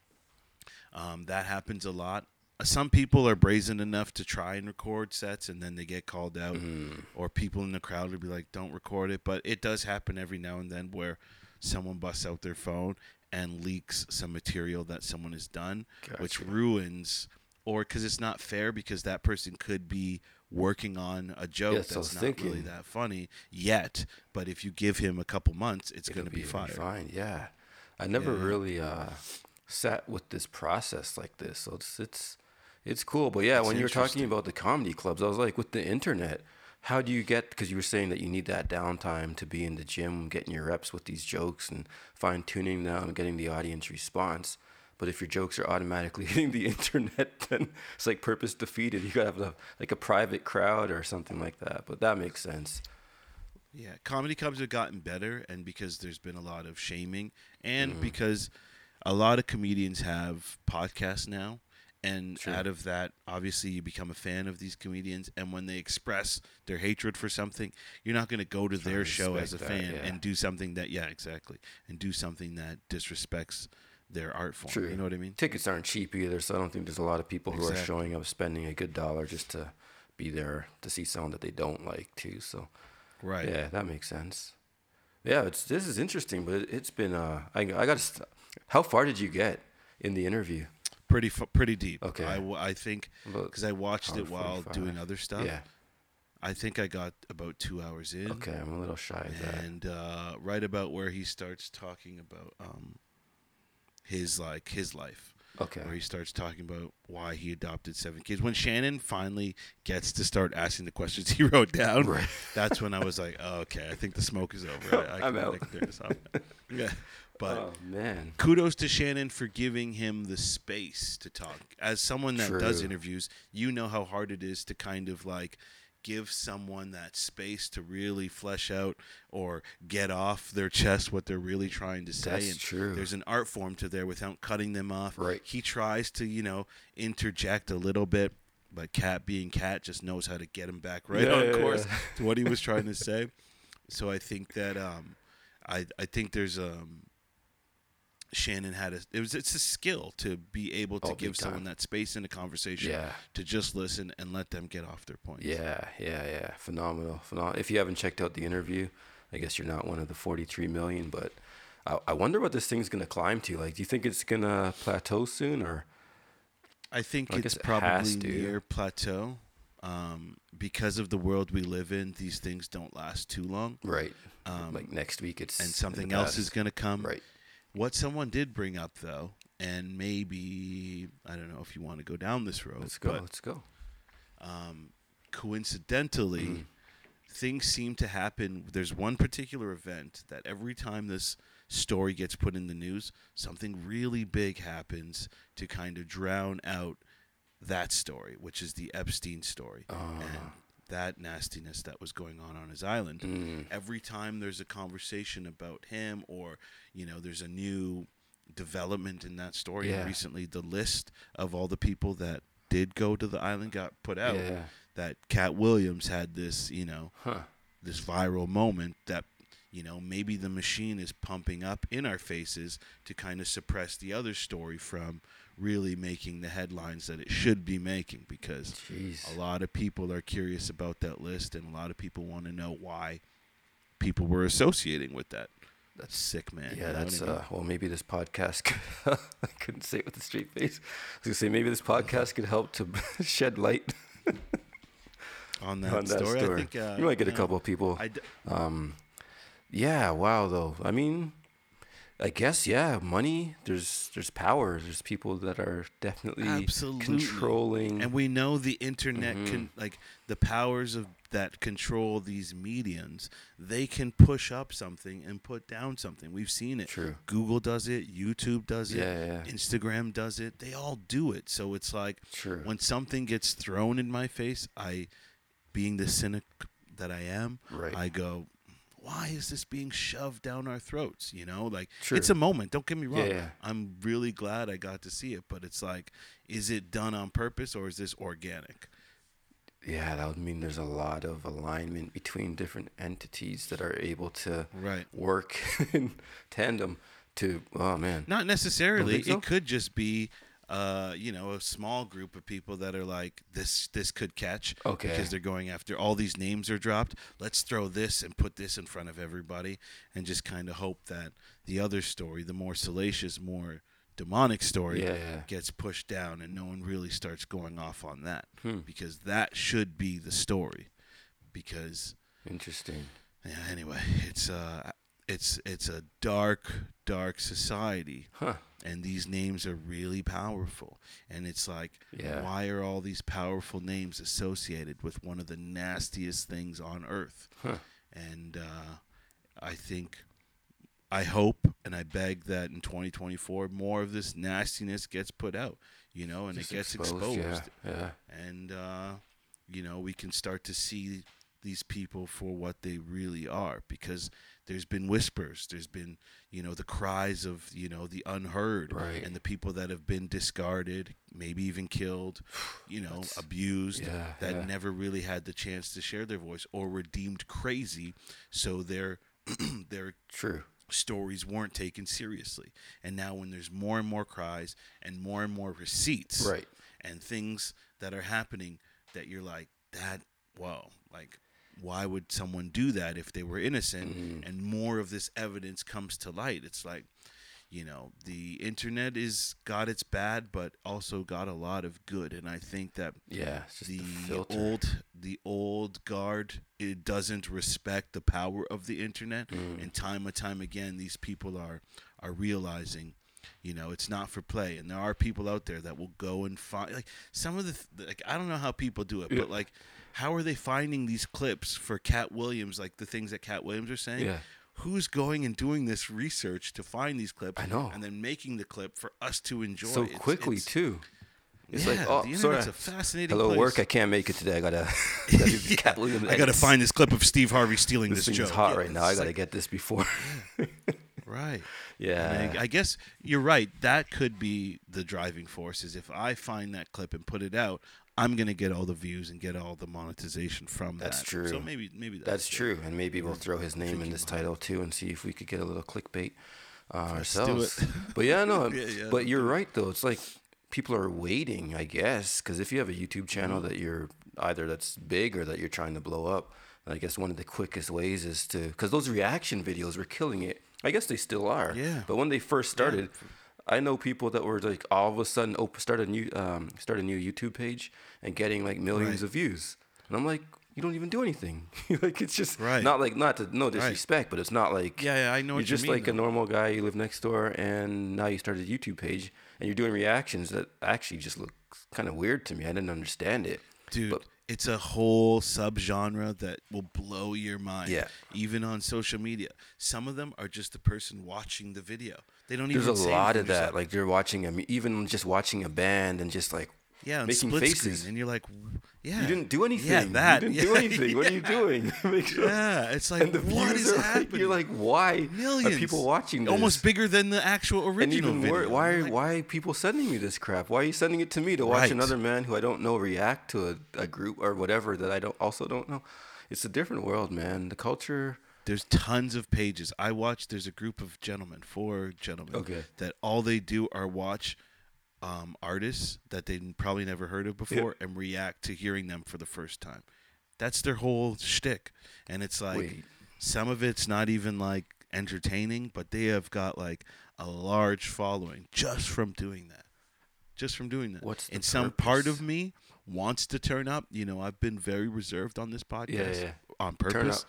um, that happens a lot. Some people are brazen enough to try and record sets and then they get called out, Mm. or people in the crowd will be like, "Don't record it." But it does happen every now and then where someone busts out their phone and leaks some material that someone has done, which ruins, or because it's not fair because that person could be working on a joke Yes, that's not really that funny yet. But if you give him a couple months, it's going to be, fire. Fine. Yeah. I never Yeah. really uh, sat with this process like this, so it's it's it's cool. But yeah, when you were talking about the comedy clubs, I was like, with the internet, how do you get? Because you were saying that you need that downtime to be in the gym, getting your reps with these jokes and fine tuning them, getting the audience response. But if your jokes are automatically hitting the internet, then it's like purpose defeated. You gotta have a, like a private crowd or something like that. But that makes sense. Yeah, comedy clubs have gotten better, and because there's been a lot of shaming, and Mm. because a lot of comedians have podcasts now, and Sure. out of that, obviously, you become a fan of these comedians, and when they express their hatred for something, you're not going to go to their show as a that, fan yeah. and do something that, yeah, exactly, and do something that disrespects their art form. True. You know what I mean? Tickets aren't cheap either, so I don't think there's a lot of people who are showing up spending a good dollar just to be there to see someone that they don't like too. So Right. yeah, that makes sense. Yeah, it's this is interesting, but it, it's been uh, I I got to. St- how far did you get in the interview? Pretty, pretty deep. Okay. I think because I watched it while 45. doing other stuff. Yeah. I think I got about two hours in. Okay, I'm a little shy of that. and uh, right about where he starts talking about um, his like his life, Okay. where he starts talking about why he adopted seven kids. When Shannon finally gets to start asking the questions he wrote down, Right. that's when I was like, oh, okay, I think the smoke is over. I, I I'm can, I out. this yeah, but. oh man. Kudos to Shannon for giving him the space to talk. As someone that does interviews, you know how hard it is to kind of like give someone that space to really flesh out or get off their chest what they're really trying to say. That's and true. There's an art form to there without cutting them off. Right. He tries to, you know, interject a little bit, but Katt being Katt just knows how to get him back right Yeah, on yeah, course yeah. to what he was trying to say. So I think that um, I I think there's um, Shannon had a it was it's a skill to be able to Oh, give someone that space in a conversation Yeah. to just listen and let them get off their points. Yeah, yeah, yeah. Phenomenal, phenomenal. If you haven't checked out the interview, I guess you're not one of the 43 million. But I, I wonder what this thing's gonna climb to. Like, do you think it's gonna plateau soon, or I think I it's it probably to. near plateau. Um, because of the world we live in, these things don't last too long. right? Um, like next week, it's and something else is going to come. right. What someone did bring up, though, and maybe I don't know if you want to go down this road. Let's go. But let's go. um, coincidentally, Mhm. things seem to happen. There's one particular event that every time this story gets put in the news, something really big happens to kind of drown out that story, which is the Epstein story Ah. and that nastiness that was going on on his island. Mm. Every time there's a conversation about him, or you know, there's a new development in that story. Yeah. recently, the list of all the people that did go to the island got put out Yeah. that Katt Williams had this, you know, Huh. this viral moment that, you know, maybe the machine is pumping up in our faces to kind of suppress the other story from really making the headlines that it should be making because Jeez. a lot of people are curious about that list and a lot of people want to know why people were associating with that. That's sick, man. You Yeah, know that's I mean? uh. Well, maybe this podcast. Could, I couldn't say it with a straight face. I was gonna say maybe this podcast could help to shed light on that, on that story. story. I think uh, you might get a couple of people. I d- Um, yeah. Wow. Though. I mean, I guess yeah. Money. There's there's power. There's people that are definitely Absolutely. controlling. and we know the internet Mhm. can like the powers of that control these mediums they can push up something and put down something we've seen it True. google does it youtube does it Yeah, yeah. instagram does it they all do it so it's like True. when something gets thrown in my face i being the cynic that i am Right. i go why is this being shoved down our throats you know like True. it's a moment don't get me wrong yeah. i'm really glad i got to see it but it's like is it done on purpose or is this organic Yeah, that would mean there's a lot of alignment between different entities that are able to right work in tandem to. Oh man. not necessarily so? it could just be uh, you know, a small group of people that are like, this, this could catch Okay. because they're going after all these names are dropped. Let's throw this and put this in front of everybody, and just kind of hope that the other story, the more salacious, more demonic story, Yeah, yeah. gets pushed down, and no one really starts going off on that Hmm. because that should be the story. Because Interesting. yeah, anyway, it's uh, it's it's a dark, dark society Huh. And these names are really powerful and it's like Yeah. why are all these powerful names associated with one of the nastiest things on earth Huh. and uh, i think I hope and I beg that in 2024 more of this nastiness gets put out, you know, and Just it gets exposed, exposed, Yeah, yeah. and uh, you know we can start to see these people for what they really are because there's been whispers there's been you know the cries of you know the unheard Right. and the people that have been discarded maybe even killed you know That's- abused yeah, that yeah. never really had the chance to share their voice or were deemed crazy so their their True. stories weren't taken seriously. And now, when there's more and more cries and more and more receipts, Right. and things that are happening that you're like, that, whoa, like, why would someone do that if they were innocent? Mhm. And more of this evidence comes to light. It's like, you know, the internet is got its bad, but also got a lot of good. And I think that Yeah. The, the old the old guard it doesn't respect the power of the internet Mm. and time and time again these people are are realizing you know it's not for play and there are people out there that will go and find like some of the like i don't know how people do it Yeah. but like how are they finding these clips for katt williams like the things that katt williams are saying Yeah. who's going and doing this research to find these clips I know. and then making the clip for us to enjoy so It's- quickly it's- too. It's yeah, like, oh, the sorry. a fascinating Hello, place. work. I can't make it today. I gotta. gotta do the Yeah. Katt Williams I gotta find this clip of Steve Harvey stealing This this, joke. hot Yeah, right now. I gotta like- get this before. right. yeah. I, I guess you're right. That could be the driving force. Is if I find that clip and put it out, I'm gonna get all the views and get all the monetization from That's that. true. So maybe maybe that's, That's true, and maybe we'll throw his name in this title too, and see if we could get a little clickbait uh, Let's do ourselves. it. but yeah, no. Yeah, yeah, but you're right though. It's like people are waiting, I guess, because if you have a YouTube channel Mm-hmm. that you're either that's big or that you're trying to blow up, I guess one of the quickest ways is to because those reaction videos were killing it. I guess they still are. Yeah. But when they first started. I know people that were like all of a sudden op- start a new um, start a new YouTube page and getting like millions Right. of views, and I'm like, you don't even do anything. like it's just Right. not like not to no disrespect, but it's not like Yeah, yeah, I know you're what just you mean. like a normal guy. You live next door, and now you started a YouTube page, and you're doing reactions that actually just look kind of weird to me. I didn't understand it. dude. but- it's a whole subgenre that will blow your mind. Yeah. Even on social media, some of them are just the person watching the video. They don't There's even. a lot of that. Like you're watching a mu- even just watching a band and just like yeah, making faces. screen, and you're like, yeah, you didn't do anything. Yeah, that. you didn't yeah, do anything. What are you doing? Yeah, it's like and the what like, happening? you're like, why millions are people watching this? Almost bigger than the actual and original even video. more, why are like, why are people sending me this crap? Why are you sending it to me to watch Right. another man who I don't know react to a, a group or whatever that I don't also don't know? It's a different world, man. The culture. There's tons of pages. I watch. There's a group of gentlemen, four gentlemen, Okay. that all they do are watch um, artists that they probably never heard of before and react to hearing them for the first time. That's their whole shtick, and it's like Wait. some of it's not even like entertaining, but they have got like a large following just from doing that. Just from doing that. What's and some part of me wants to turn up. You know, I've been very reserved on this podcast Yeah, yeah. on purpose.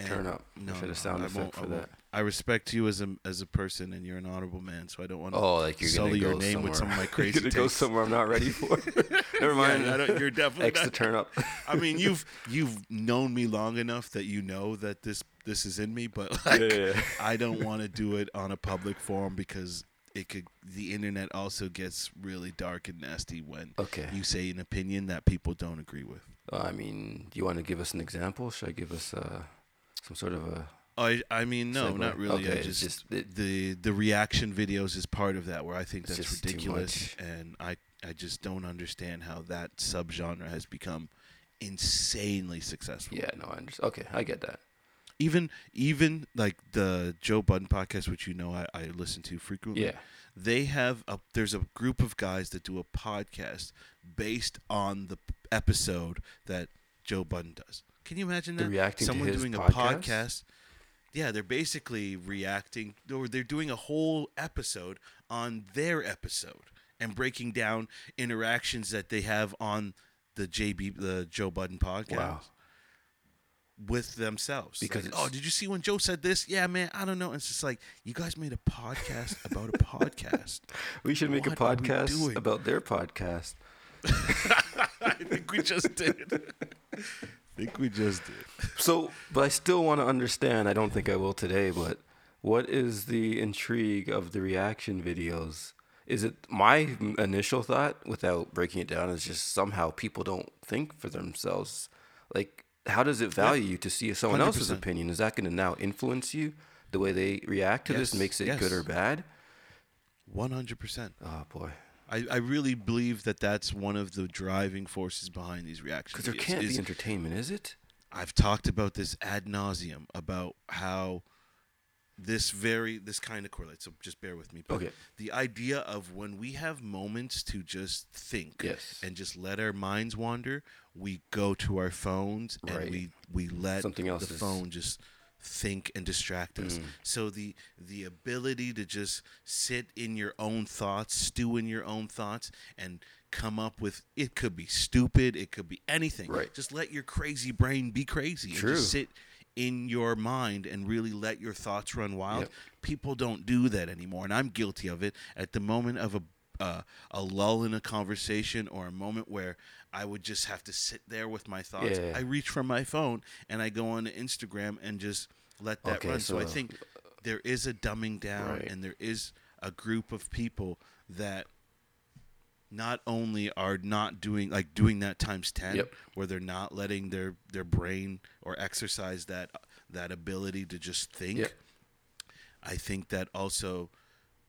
And Turn up. No, Should have sound I effect for I that. I respect you as a as a person, and you're an honorable man. So I don't want to Oh, like you're sully your go name somewhere. with some of my crazy. you're gonna go somewhere I'm not ready for. Never mind. Yeah, I don't- you're definitely X to not. turn up. I mean, you've you've known me long enough that you know that this this is in me, but like, Yeah, yeah. I don't want to do it on a public forum because it could. The internet also gets really dark and nasty when Okay. you say an opinion that people don't agree with. Uh, I mean, do you want to give us an example? Should I give us uh, some sort of a? I I mean, no, Segue. not really. Okay, I just, just- it- the the reaction videos is part of that where I think that's ridiculous, and I I just don't understand how that subgenre has become insanely successful. Yeah, no, I understand. Okay, I get that. Even even like the Joe Budden podcast, which you know I, I listen to frequently. Yeah. They have a there's a group of guys that do a podcast based on the episode that Joe Budden does. Can you imagine They're that? reacting to Someone his doing a podcast? podcast. Yeah, they're basically reacting or they're doing a whole episode on their episode and breaking down interactions that they have on the JB the Joe Budden podcast Wow. with themselves. Because Like, oh, did you see when Joe said this? Yeah, man, I don't know. It's just like you guys made a podcast about a podcast. We should make What a podcast about their podcast. I think we just did. I think we just did. So, but I still want to understand. I don't think I will today, but what is the intrigue of the reaction videos? Is it my initial thought, without breaking it down, is just somehow people don't think for themselves? Like, how does it value you to see someone else's 100%. opinion? Is that going to now influence you? The way they react to this makes it yes. good or bad? One hundred percent. Oh boy, I, I really believe that that's one of the driving forces behind these reactions. because there videos, can't is- be entertainment, is it? I've talked about this ad nauseum about how this very this kind of correlates. So just bear with me. But Okay. the idea of when we have moments to just think Yes. and just let our minds wander, we go to our phones and we we let Something else the is- phone just think and distract us. Mm. So the the ability to just sit in your own thoughts, stew in your own thoughts and come up with it could be stupid, it could be anything. Right. Just let your crazy brain be crazy True. and just sit in your mind and really let your thoughts run wild. Yep. People don't do that anymore, and I'm guilty of it. At the moment of a uh, a lull in a conversation or a moment where I would just have to sit there with my thoughts, Yeah. I reach for my phone and I go on Instagram and just let that Okay, run. So, I think there is a dumbing down, Right. and there is a group of people that not only are not doing like doing that times 10 Yep. where they're not letting their their brain or exercise that that ability to just think Yep. i think that also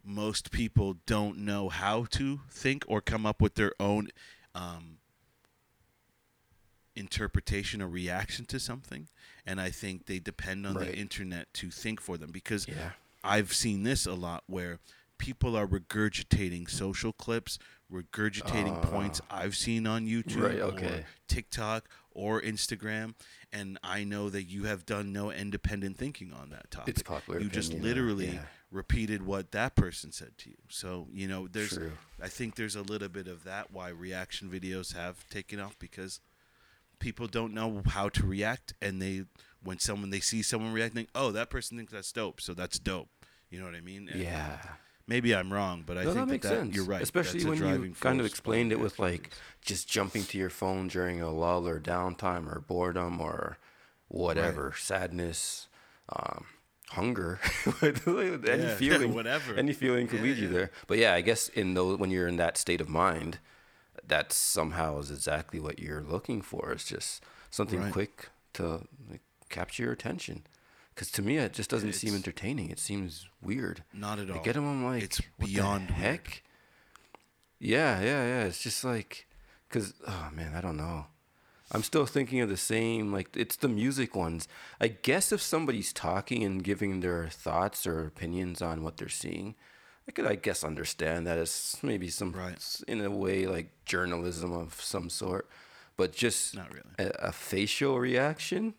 most people don't know how to think or come up with their own um, interpretation or reaction to something and i think they depend on Right. the internet to think for them because Yeah. I've seen this a lot where people are regurgitating social clips, regurgitating points I've seen on YouTube. Right, or. TikTok or Instagram, and I know that you have done no independent thinking on that topic. It's popular You just opinion, uh, literally yeah. Repeated what that person said to you. So you know, there's True. I think there's a little bit of that why reaction videos have taken off because people don't know how to react and they when someone they see someone reacting oh that person thinks that's dope so that's dope you know what i mean And Yeah. maybe i'm wrong but i no, think that makes that, sense. you're right Especially when you kind of explained it with like just jumping to your phone during a lull or downtime or boredom or whatever, sadness, um, hunger, any Yeah, feeling, whatever. any feeling could Yeah, lead you there. But yeah, I guess in those when you're in that state of mind, that somehow is exactly what you're looking for. It's just something Right. quick to like, capture your attention. Because to me, it just doesn't seem entertaining. It seems weird. not at all. I get them. I'm like, it's what the beyond weird. heck. Yeah, yeah, yeah. It's just like, cause oh man, I don't know. I'm still thinking of the same. Like it's the music ones. I guess if somebody's talking and giving their thoughts or opinions on what they're seeing, I could, I guess, understand that it's maybe some, Right. in a way, like journalism of some sort. But just Not really. a, a facial reaction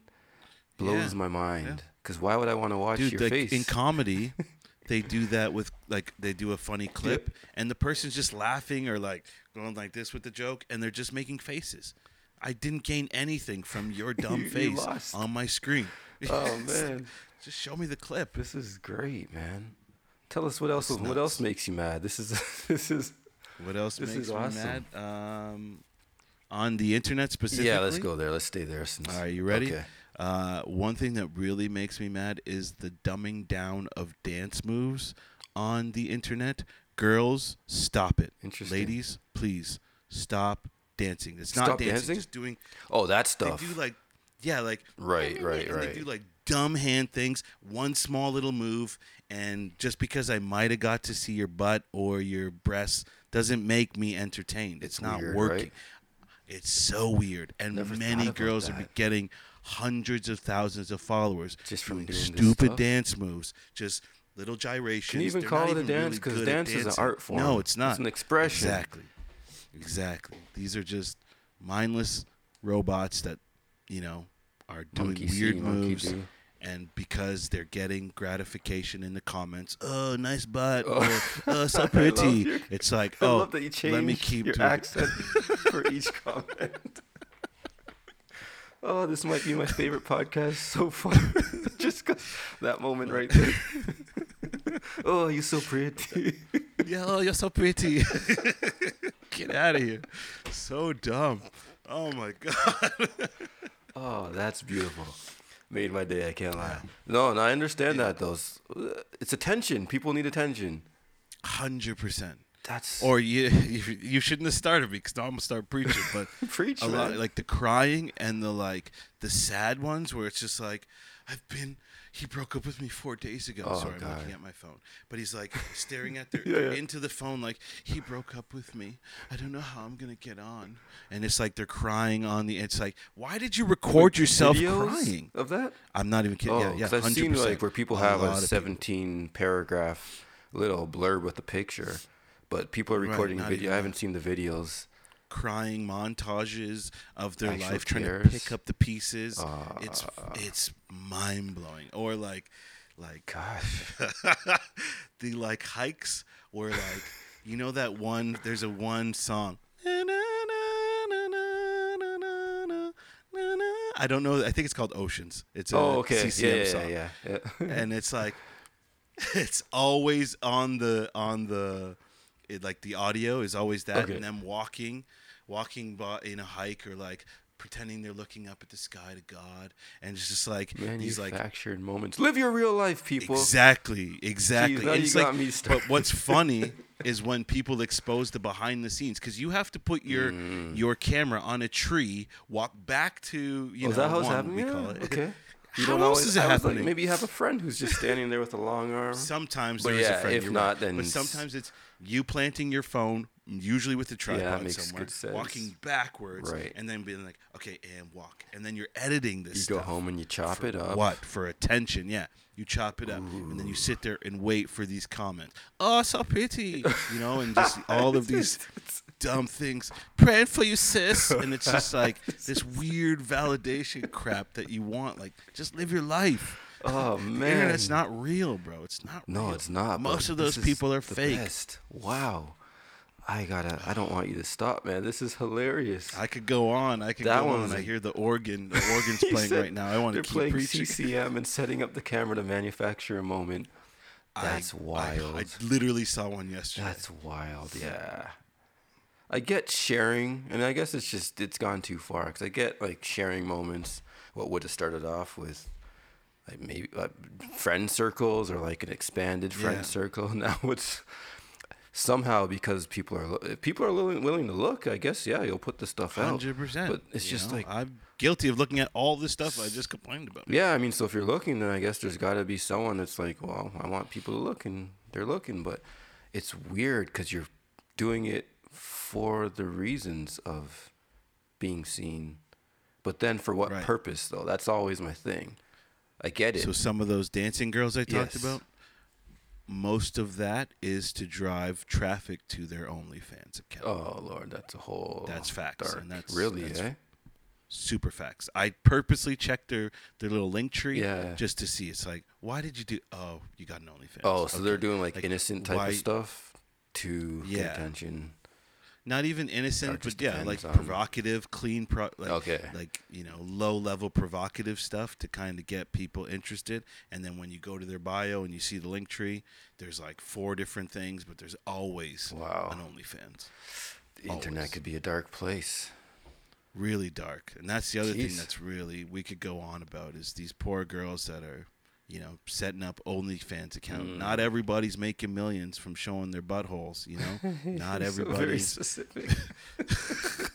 blows Yeah, my mind. Cause why would I want to watch dude your like face? in comedy they do that with like they do a funny clip and the person's just laughing or like going like this with the joke and they're just making faces i didn't gain anything from your dumb You- you face lost. on my screen oh man. just show me the clip This is great, man. Tell us what else. It's What else makes you mad? This is this is. What else This makes is me awesome. mad? Um, on the internet specifically. Yeah, let's go there. Let's stay there. Since, right, you ready? Okay. Uh, one thing that really makes me mad is the dumbing down of dance moves on the internet. Girls, stop it. Interesting. Ladies, please stop dancing. It's not Stop dancing. dancing? Just doing. Oh, that stuff. They do like, yeah, like Right, right, and They right. do like dumb hand things, one small little move, and just because I might have got to see your butt or your breasts doesn't make me entertained. It's, not weird, working. right? It's so weird, and Never many girls are getting hundreds of thousands of followers Just from doing doing stupid dance moves, just little gyrations. Can you even They're call it a dance? Because at dance is an art form. No, it's not. It's an expression. Exactly. Exactly. These are just mindless robots that, you know, are doing Monkey weird see, moves. And because they're getting gratification in the comments, oh, nice butt, Oh. or oh, so pretty. It's like, I oh, love that you let me keep your doing accent for each comment. Oh, this might be my favorite podcast so far. Just 'cause that moment right there. oh, you're so pretty. Yeah, oh, you're so pretty. Get out of here. So dumb. Oh my god. Oh, that's beautiful. Made my day. I can't lie. No, and I understand that. Those, uh, it's attention. People need attention. Hundred percent. That's Or you, you you shouldn't have started me because now I'm gonna start preaching. But preach, a lot man. like the crying and the like the sad ones where it's just like I've been. He broke up with me four days ago. Oh, Sorry, I'm looking at my phone. But he's like staring at their Yeah, yeah. into the phone, like he broke up with me. I don't know how I'm gonna get on. And it's like they're crying on the. It's like, why did you record yourself crying? of that. I'm not even kidding. Oh, yeah, yeah. I've seen 100%. like where people have a, lot of people. 17 paragraph little blurb with a picture, but people are recording not video. I haven't seen the videos. Crying montages of their Actual life trying to pick up the pieces. Uh, it's it's mind blowing. Or like like Gosh, the like hikes where like you know that one there's a one song. I don't know. I think it's called Oceans. It's a oh okay, CCM yeah, song yeah, yeah, yeah. and it's like it's always on the on the it, like the audio is always that Okay. and them walking walking by in a hike or like pretending they're looking up at the sky to god and it's just like these like Manufactured moments. Live your real life, people. exactly exactly And you like- but what's funny is when people expose the behind the scenes because you have to put your Mm. your camera on a tree walk back to you Oh, know is that how it's happening? we Yeah, call it Okay. How else is it was like, happening? maybe you have a friend who's just standing there with a long arm. Sometimes But there is yeah, a friend. if not, right. then But sometimes it's you planting your phone, usually with a tripod makes somewhere, walking backwards, Right. and then being like, okay, and walk, and then you're editing this. You go home and you chop it up. What for attention? Yeah, you chop it up, and then you sit there and wait for these comments. Oh, so pretty, you know, and just all of these dumb things. Praying for you, sis, and it's just like this weird validation crap that you want. Like, just live your life. Oh The man, internet's not real, bro. It's not. No, real. it's not. Most of those people are the fake. Best. Wow. I gotta. I don't want you to stop, man. This is hilarious. I could go on. I could That go on. I hear the organ. The organ's playing said right now. I want to keep playing preaching. CCM and setting up the camera to manufacture a moment. That's I- wild. I, literally saw one yesterday. That's wild. Yeah. I get sharing, and I guess it's just it's gone too far because I get like sharing moments. What would have started off with like maybe like friend circles or like an expanded friend Yeah. circle. Now it's somehow because people are if people are willing, willing to look. I guess yeah, you'll put the stuff out. Hundred percent. But it's just like I'm guilty of looking at all this stuff I just complained about. Yeah, I mean, so if you're looking, then I guess there's got to be someone that's like, well, I want people to look, and they're looking. But it's weird because you're doing it for the reasons of being seen. But then for what Right. purpose, though? That's always my thing. I get it. So some of those dancing girls I talked Yes. about, most of that is to drive traffic to their OnlyFans account. oh, Lord, that's a whole. That's facts, Dark. and that's- really, that's eh? Super facts. I purposely checked their their little link tree Yeah. just to see. It's like, why did you do? Oh, you got an OnlyFans. Oh, so they're doing like, Like, innocent type why- of stuff to Yeah. get attention. Not even innocent, but yeah, like on- provocative, clean, pro- like, Okay. like you know, low level provocative stuff to kind of get people interested. And then when you go to their bio and you see the link tree, there's like four different things, but there's always Wow. an OnlyFans. The internet Always. could be a dark place. Really dark, and that's the other thing that's really we could go on about is these poor girls that are. You know, setting up OnlyFans account. Mm. Not everybody's making millions from showing their buttholes. You know, not very specific.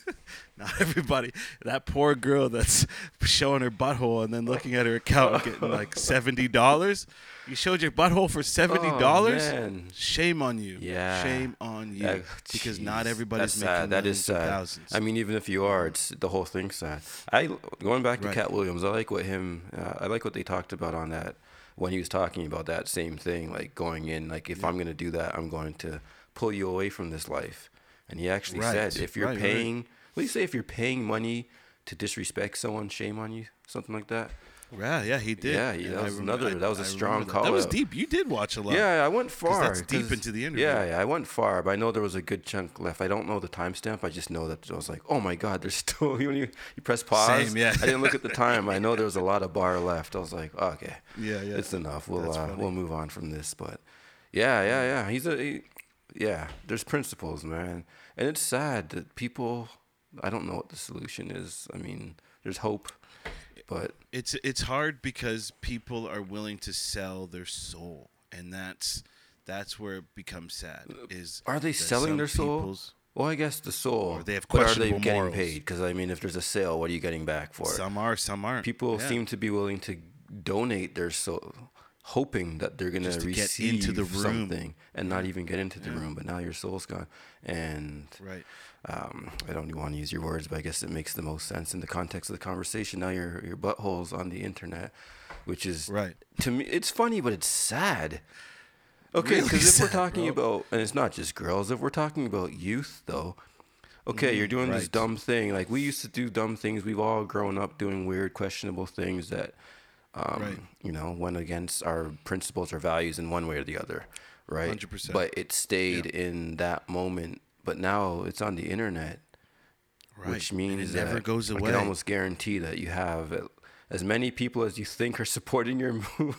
Not everybody. That poor girl that's showing her butthole and then looking at her account and getting like seventy dollars. You showed your butthole for seventy dollars. Oh, man. Shame on you. Yeah. Shame on you. Because not everybody's That's making sad. That is sad. thousands. I mean, even if you are, it's the whole thing's sad. I going back to Right. Katt Williams. I like what him. Uh, I like what they talked about on that when he was talking about that same thing, like going in. Like if I'm gonna do that, I'm going to pull you away from this life. And he actually Right. said, if you're Right, right. paying, what do you say? If you're paying money to disrespect someone, shame on you, something like that. Yeah, yeah, he did. Yeah, yeah, that was remember- another- that was a I strong remember that. That was call-out. deep. You did watch a lot. Yeah, I went far. that's deep into the interview. Yeah, yeah, I went far, but I know there was a good chunk left. I don't know the timestamp. I just know that I was like, oh my god, there's still. When you you press pause, Same, yeah. I didn't look at the time. I know there was a lot of bar left. I was like, oh, okay, Yeah, yeah. it's enough. We'll uh, we'll move on from this. But yeah, yeah, yeah. He's a he, yeah. There's principles, man, and it's sad that people. I don't know what the solution is. I mean, there's hope. But It's it's hard because people are willing to sell their soul, and that's that's where it becomes sad. Uh, is are they selling their soul? Well, I guess the soul. Or they have but are they getting morals. paid? Because I mean, if there's a sale, what are you getting back for? Some are, some aren't. People Yeah. seem to be willing to donate their soul, hoping that they're gonna to get receive into the room. something and not even get into the room. But now your soul's gone, and right. um, I don't want to use your words, but I guess it makes the most sense in the context of the conversation. Now your your butthole's on the internet, which is Right. to me. It's funny, but it's sad. Okay, Really because if we're talking bro. about, and it's not just girls, if we're talking about youth, though, okay, you're doing this dumb thing. Like we used to do dumb things. We've all grown up doing weird, questionable things that, um, Right. you know, went against our principles or values in one way or the other, right? 100%. But it stayed in that moment. But now it's on the internet, Right. which means it never that goes I can almost guarantee that you have as many people as you think are supporting your move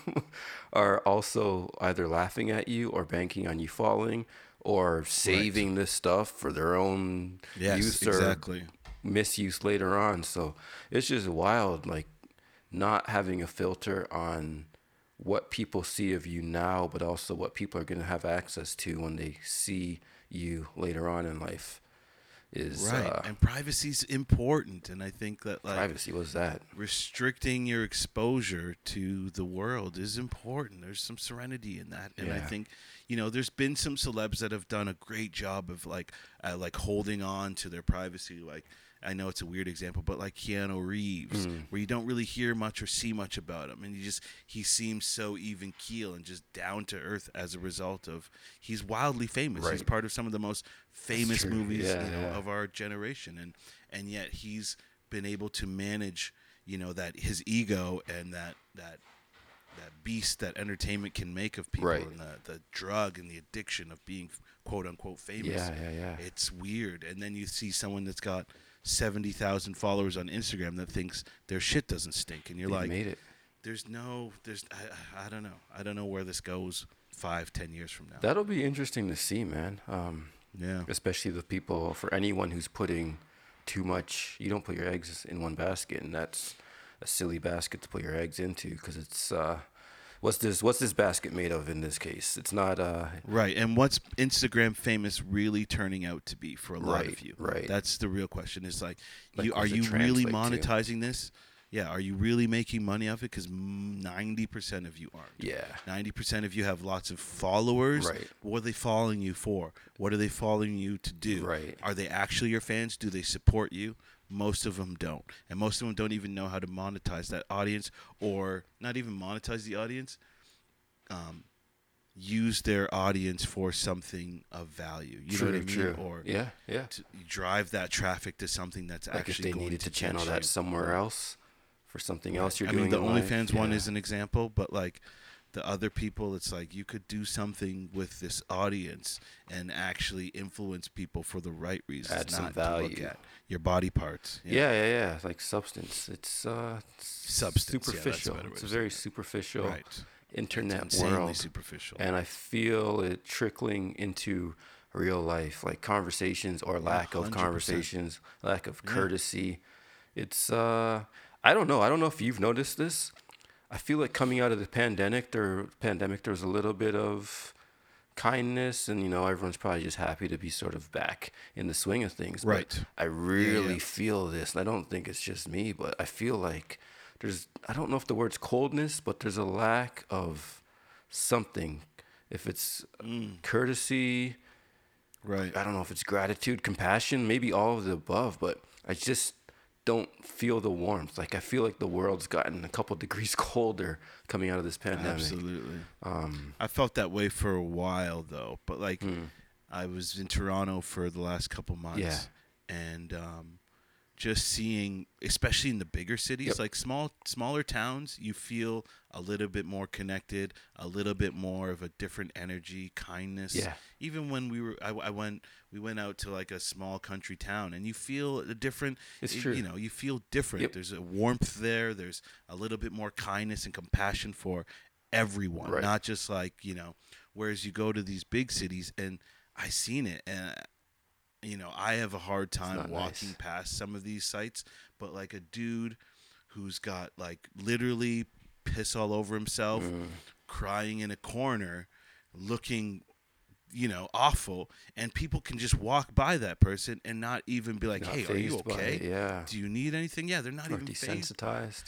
are also either laughing at you or banking on you falling or saving this stuff for their own yes, use or exactly. misuse later on. So it's just wild, like not having a filter on what people see of you now, but also what people are going to have access to when they see you later on in life is Right. uh, and is important, and I think that like privacy. was that? restricting your exposure to the world is important. There's some serenity in that, and I think you know there's been some celebs that have done a great job of like uh, like holding on to their privacy. Like I know it's a weird example, but like Keanu Reeves, Mm. where you don't really hear much or see much about him, and you just he seems so even keel and just down to earth as a result of he's wildly famous. He's part of some of the most famous movies Yeah, you know yeah. of our generation, and and yet he's been able to manage you know that his ego and that that that beast that entertainment can make of people Right. and the, the drug and the addiction of being quote unquote famous Yeah, yeah, yeah. it's weird and then you see someone that's got 70,000 followers on Instagram that thinks their shit doesn't stink and you're They like made it. there's no there's I, I don't know I don't know where this goes five ten years from now That'll be interesting to see, man. Um, yeah especially the people for anyone who's putting too much. You don't put your eggs in one basket, and that's a silly basket to put your eggs into because it's uh, what's this? What's this basket made of in this case? It's not uh, Right, and what's Instagram famous really turning out to be for a lot Right, of you? right. That's the real question. Is like, Like, you are you really translate to? monetizing this? Yeah, are you really making money off it? Because ninety percent of you aren't. yeah, Ninety percent of you have lots of followers. Right. What are they following you for? What are they following you to do? Right. Are they actually your fans? Do they support you? Most of them don't, and most of them don't even know how to monetize that audience, or not even monetize the audience. Um, use their audience for something of value. You true, know what I mean? true. Or yeah, yeah. to drive that traffic to something that's Like if actually they going needed to channel that somewhere else for something else you're I doing. mean, the in life, OnlyFans one is an example, but like the other people, it's like you could do something with this audience and actually influence people for the right reasons, Add some not to look value. at your body parts. Yeah, yeah, yeah. It's like substance. It's uh, it's Substance, yeah, superficial. way it's a very superficial right. internet world. superficial. and I feel it trickling into real life, like conversations or lack of 100%. conversations, lack of courtesy. It's uh, I don't know. I don't know if you've noticed this. I feel like coming out of the pandemic, there pandemic, there was a little bit of kindness, and you know, everyone's probably just happy to be sort of back in the swing of things. But Right. I really yeah. feel this, and I don't think it's just me, but I feel like there's I don't know if the word's coldness, but there's a lack of something. If it's mm. courtesy, right. I don't know if it's gratitude, compassion, maybe all of the above, but I just don't feel the warmth. Like I feel like the world's gotten a couple degrees colder coming out of this pandemic. Absolutely. Um, I felt that way for a while though, but like Hmm. I was in Toronto for the last couple months, Yeah. and um, just seeing, especially in the bigger cities, Yep. like small smaller towns, you feel a little bit more connected, a little bit more of a different energy, kindness. Yeah. Even when we were, I, I went, we went out to like a small country town, and you feel a different. It's y- true. You know, you feel different. Yep. There's a warmth there. There's a little bit more kindness and compassion for everyone, Right. not just like you know. Whereas you go to these big cities, and I seen it, and you know, I have a hard time walking nice. past some of these sites. But like a dude who's got like literally piss all over himself, Mm. crying in a corner, looking you know awful and people can just walk by that person and not even be like Not hey are you okay Yeah. do you need anything yeah they're not Or even desensitized.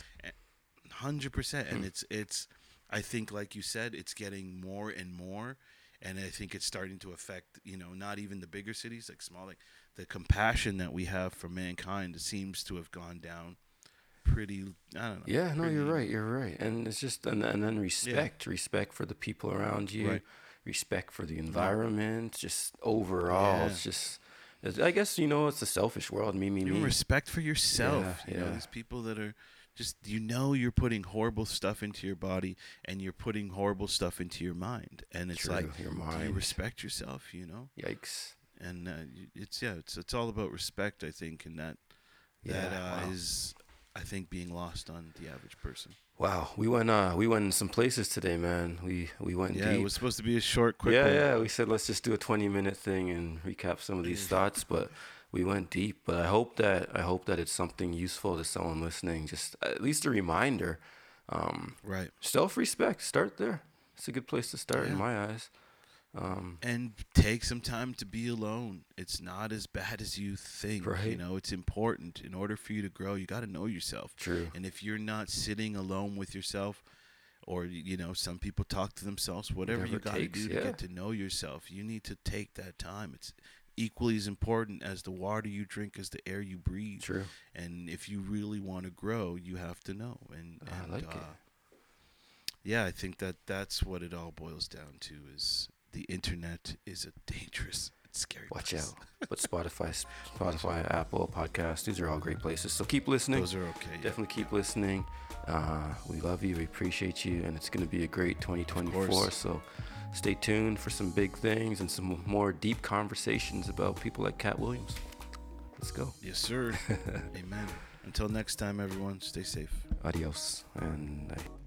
hundred percent, Hmm. and it's it's. I think, like you said, it's getting more and more, and I think it's starting to affect. You know, not even the bigger cities, like small, like the compassion that we have for mankind seems to have gone down. Pretty, I don't know. Yeah, no, you're right. You're right. And it's just and, and then respect, respect for the people around you, Right. respect for the environment. Just overall, Yeah. it's just. It's, I guess you know it's a selfish world. Me, me, me. respect for yourself. Yeah, you know, yeah. these people that are just you know you're putting horrible stuff into your body and you're putting horrible stuff into your mind, and it's True, like, your do you respect yourself? You know. Yikes. and uh, it's yeah, it's it's all about respect, I think, and that that uh, wow. is, I think, being lost on the average person. Wow, we went uh we went in some places today, man. We we went yeah, deep. it was supposed to be a short, quick. yeah, one. yeah. We said let's just do a 20 minute thing and recap some of these thoughts, but we went deep. But I hope that I hope that it's something useful to someone listening. Just at least a reminder. Um, Right, Self respect. Start there. It's a good place to start Yeah. in my eyes. Um, and take some time to be alone. It's not as bad as you think. You know, it's important. In order for you to grow, you got to know yourself. true. And if you're not sitting alone with yourself, or you know, some people talk to themselves, whatever, Whatever you got to do to yeah. get to know yourself, you need to take that time. It's equally as important as the water you drink, as the air you breathe. True. And if you really want to grow, you have to know. And, I and like uh, it. yeah, I think that that's what it all boils down to. Is the internet is a dangerous, scary. Watch place. out. But Spotify, Spotify, Apple Podcast, these are all great places. So keep listening. Those are okay. yeah. Definitely keep listening. Uh, we love you. We appreciate you. And it's going to be a great 2024. So stay tuned for some big things and some more deep conversations about people like Katt Williams. Let's go. Yes, sir. Amen. Until next time, everyone, stay safe. Adios. And I